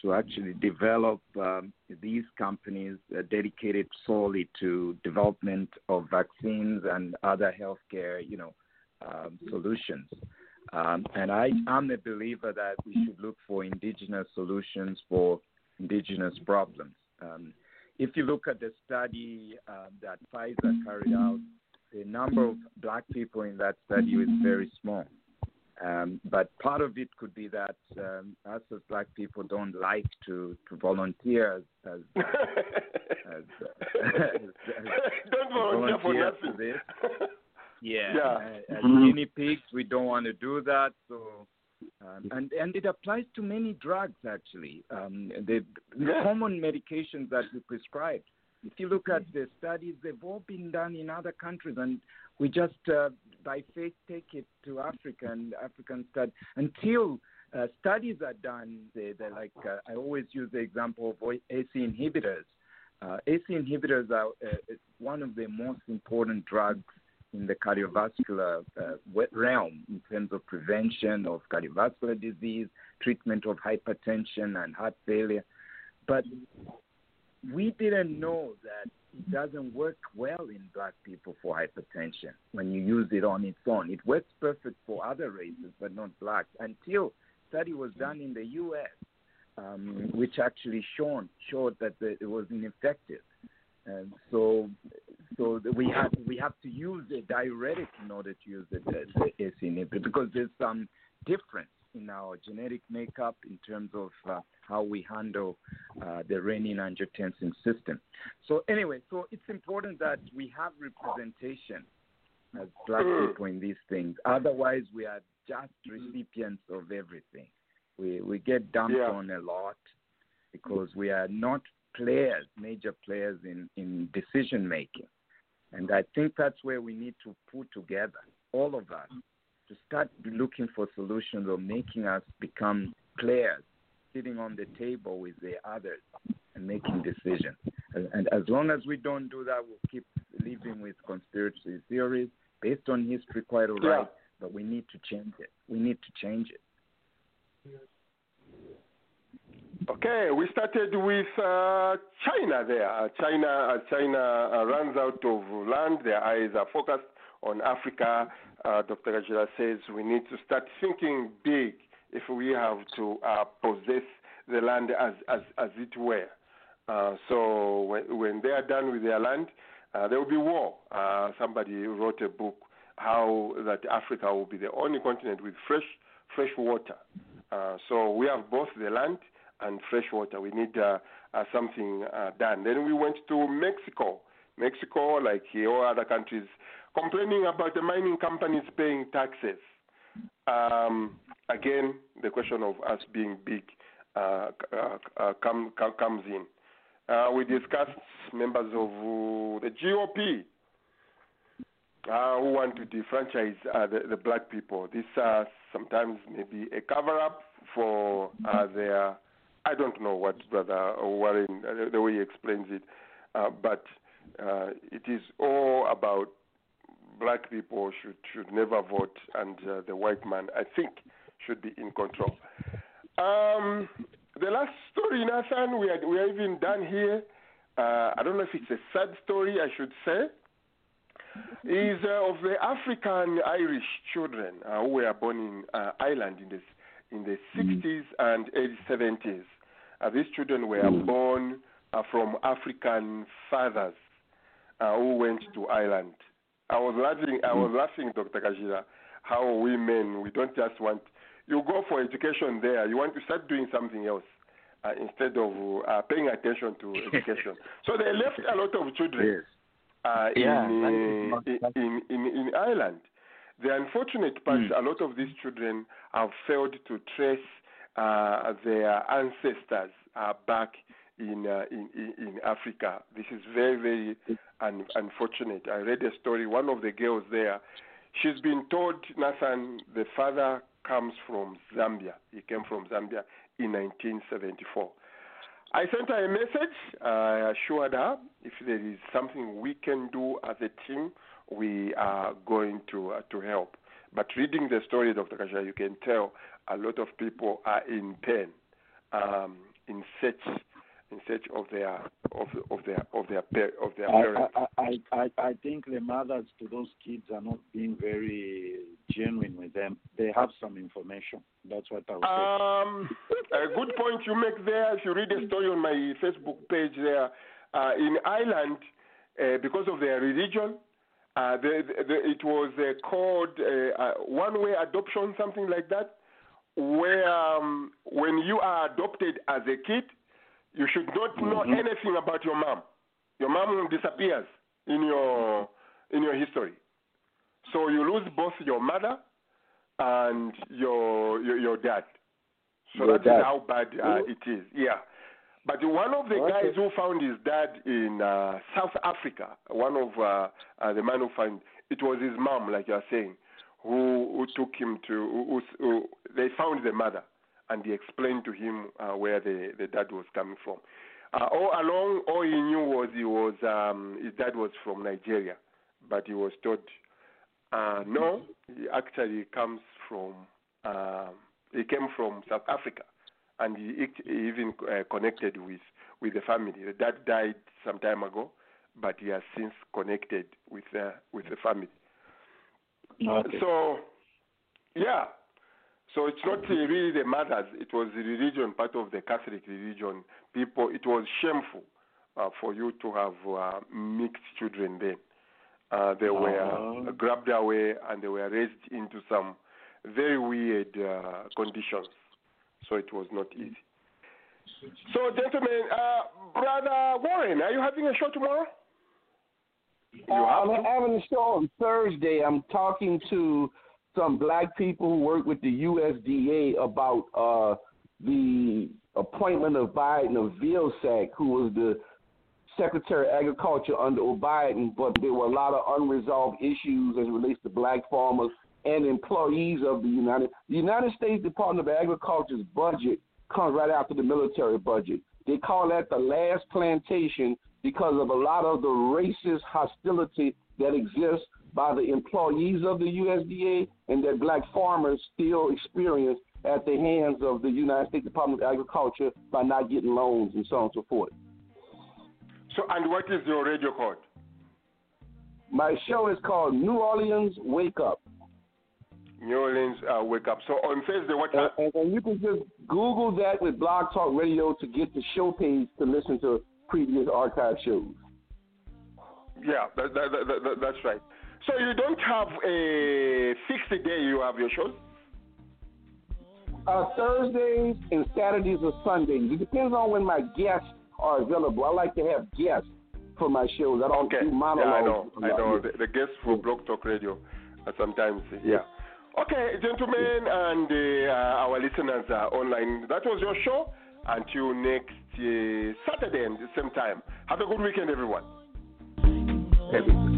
to actually develop um, these companies uh, dedicated solely to development of vaccines and other healthcare, you know, um, solutions. Um, and I, I'm a believer that we should look for indigenous solutions for indigenous problems. Um, if you look at the study um, that Pfizer carried out, the number of black people in that study was very small. Um, but part of it could be that um, us as black people don't like to, to volunteer as, as, as, as,
Don't volunteer for nothing.
this. Yeah.
Yeah.
Uh, as guinea pigs, we don't want to do that. So, um, and and it applies to many drugs actually. Um, the, the common medications that we prescribe. If you look at the studies, they've all been done in other countries, and we just uh, by faith take it to Africa and African study until uh, studies are done. They, they're like uh, I always use the example of ACE inhibitors. Uh, ACE inhibitors are uh, one of the most important drugs in the cardiovascular uh, realm in terms of prevention of cardiovascular disease, treatment of hypertension and heart failure. But we didn't know that it doesn't work well in black people for hypertension when you use it on its own. It works perfect for other races, but not blacks. Until study was done in the U.S., um, which actually shown showed that the, it was ineffective. And so, so we have we have to use a diuretic in order to use the, the, the ACE inhibitor because there's some difference in our genetic makeup in terms of uh, how we handle uh, the renin-angiotensin system. So anyway, so it's important that we have representation as black people in these things. Otherwise, we are just recipients of everything. We we get dumped
Yeah.
on a lot because we are not players, major players in, in decision making. And I think that's where we need to put together, all of us, to start looking for solutions or making us become players, sitting on the table with the others and making decisions. And, and as long as we don't do that, we'll keep living with conspiracy theories based on history, quite all right,
Yeah.
but we need to change it. We need to change it.
Okay, we started with uh, China there. Uh, China, uh, China uh, runs out of land. Their eyes are focused on Africa. Uh, Dr. Kajira says we need to start thinking big if we have to uh, possess the land as, as, as it were. So when, when they are done with their land, there will be war. Somebody wrote a book how that Africa will be the only continent with fresh fresh water. So we have both the land and fresh water. We need uh, uh, something uh, done. Then we went to Mexico. Mexico, like all other countries, complaining about the mining companies paying taxes. Um, again, the question of us being big uh, uh, uh, come, come, comes in. Uh, we discussed members of the GOP who want to defranchise the, the black people. This sometimes may be a cover up for their, I don't know what Brother Warren, uh, the way he explains it, uh, but uh, it is all about black people should, should never vote and uh, the white man, I think, should be in control. Um, the last story, Nathan, we are, we are even done here. Uh, I don't know if it's a sad story, I should say is uh, of the African Irish children who were born in Ireland in the in the 60s and early 70s. Uh, these children were born uh, from African fathers uh, who went to Ireland I was laughing. I was laughing, Dr. Kajira, how we men we don't just want. You go for education there. You want to start doing something else uh, instead of uh, paying attention to education. so they left a lot of children uh,
Yeah, is
in, in in in Ireland. The unfortunate part,
Mm.
a lot of these children have failed to trace uh, their ancestors uh, back in, uh, in in Africa. This is very very un- unfortunate. I read a story. One of the girls there, she's been told Nathan, the father comes from Zambia. He came from Zambia in 1974. I sent her a message. I assured her if there is something we can do as a team, we are going to uh, to help. But reading the story, Dr. Kasha, you can tell a lot of people are in pain, um, in search in search of their of of their of their of their parents.
I, I, I, I think the mothers to those kids are not being very genuine with them. They have some information. That's what I would
Um, a good point you make there. If you read a story on my Facebook page there, uh, in Ireland, uh, because of their religion, uh, the, the, it was uh, called uh, uh, one-way adoption, something like that, where um, when you are adopted as a kid, you should not know
Mhm.
anything about your mom. Your mom disappears in your in your history. So you lose both your mother and your your, your dad. So
Your
that is
dad.
how bad uh, it is. Yeah. But one of the
Okay.
guys who found his dad in uh, South Africa, one of uh, uh, the man who found it was his mom, like you are saying, who who took him to. Who, who, they found the mother, and he explained to him uh, where the the dad was coming from. Uh, all along, all he knew was he was um, his dad was from Nigeria, but he was told uh, no, he actually comes from uh, he came from South Africa, and he, even uh, connected with with the family. The dad died some time ago, but he has since connected with uh, with the family.
Okay.
So, yeah. So it's not really the mothers. It was the religion, part of the Catholic religion. People, it was shameful uh, for you to have uh, mixed children then. Uh, they were
Oh.
grabbed away and they were raised into some very weird uh, conditions. So it was not easy. So, gentlemen, uh, brother Warren, are you having a show tomorrow?
Uh, I'm having a show on Thursday. I'm talking to some black people who work with the USDA about uh, the appointment of Biden of Vilsack, who was the Secretary of Agriculture under Biden, but there were a lot of unresolved issues as it relates to black farmers and employees of the United the United States Department of Agriculture's budget comes right after the military budget. They call that the last plantation because of a lot of the racist hostility that exists by the employees of the USDA and that black farmers still experience at the hands of the United States Department of Agriculture by not getting loans and so on and so forth.
So, and what is your radio code?
My show is called New Orleans Wake Up.
New Orleans uh, Wake Up. So on Thursday, what time?
And, and you can just Google that with Blog Talk Radio to get the show page to listen to previous archive shows.
Yeah, that, that, that, that, that's right. So you don't have a fixed day you have your shows?
Uh, Thursdays and Saturdays or Sundays. It depends on when my guests are available. I like to have guests for my shows. I don't
Okay.
do
Yeah. I know. I know. The, the guests for Blog Talk Radio sometimes. Yeah. Okay, gentlemen and uh, our listeners uh, online. That was your show. Until next uh, Saturday at the same time. Have a good weekend, everyone.
Thank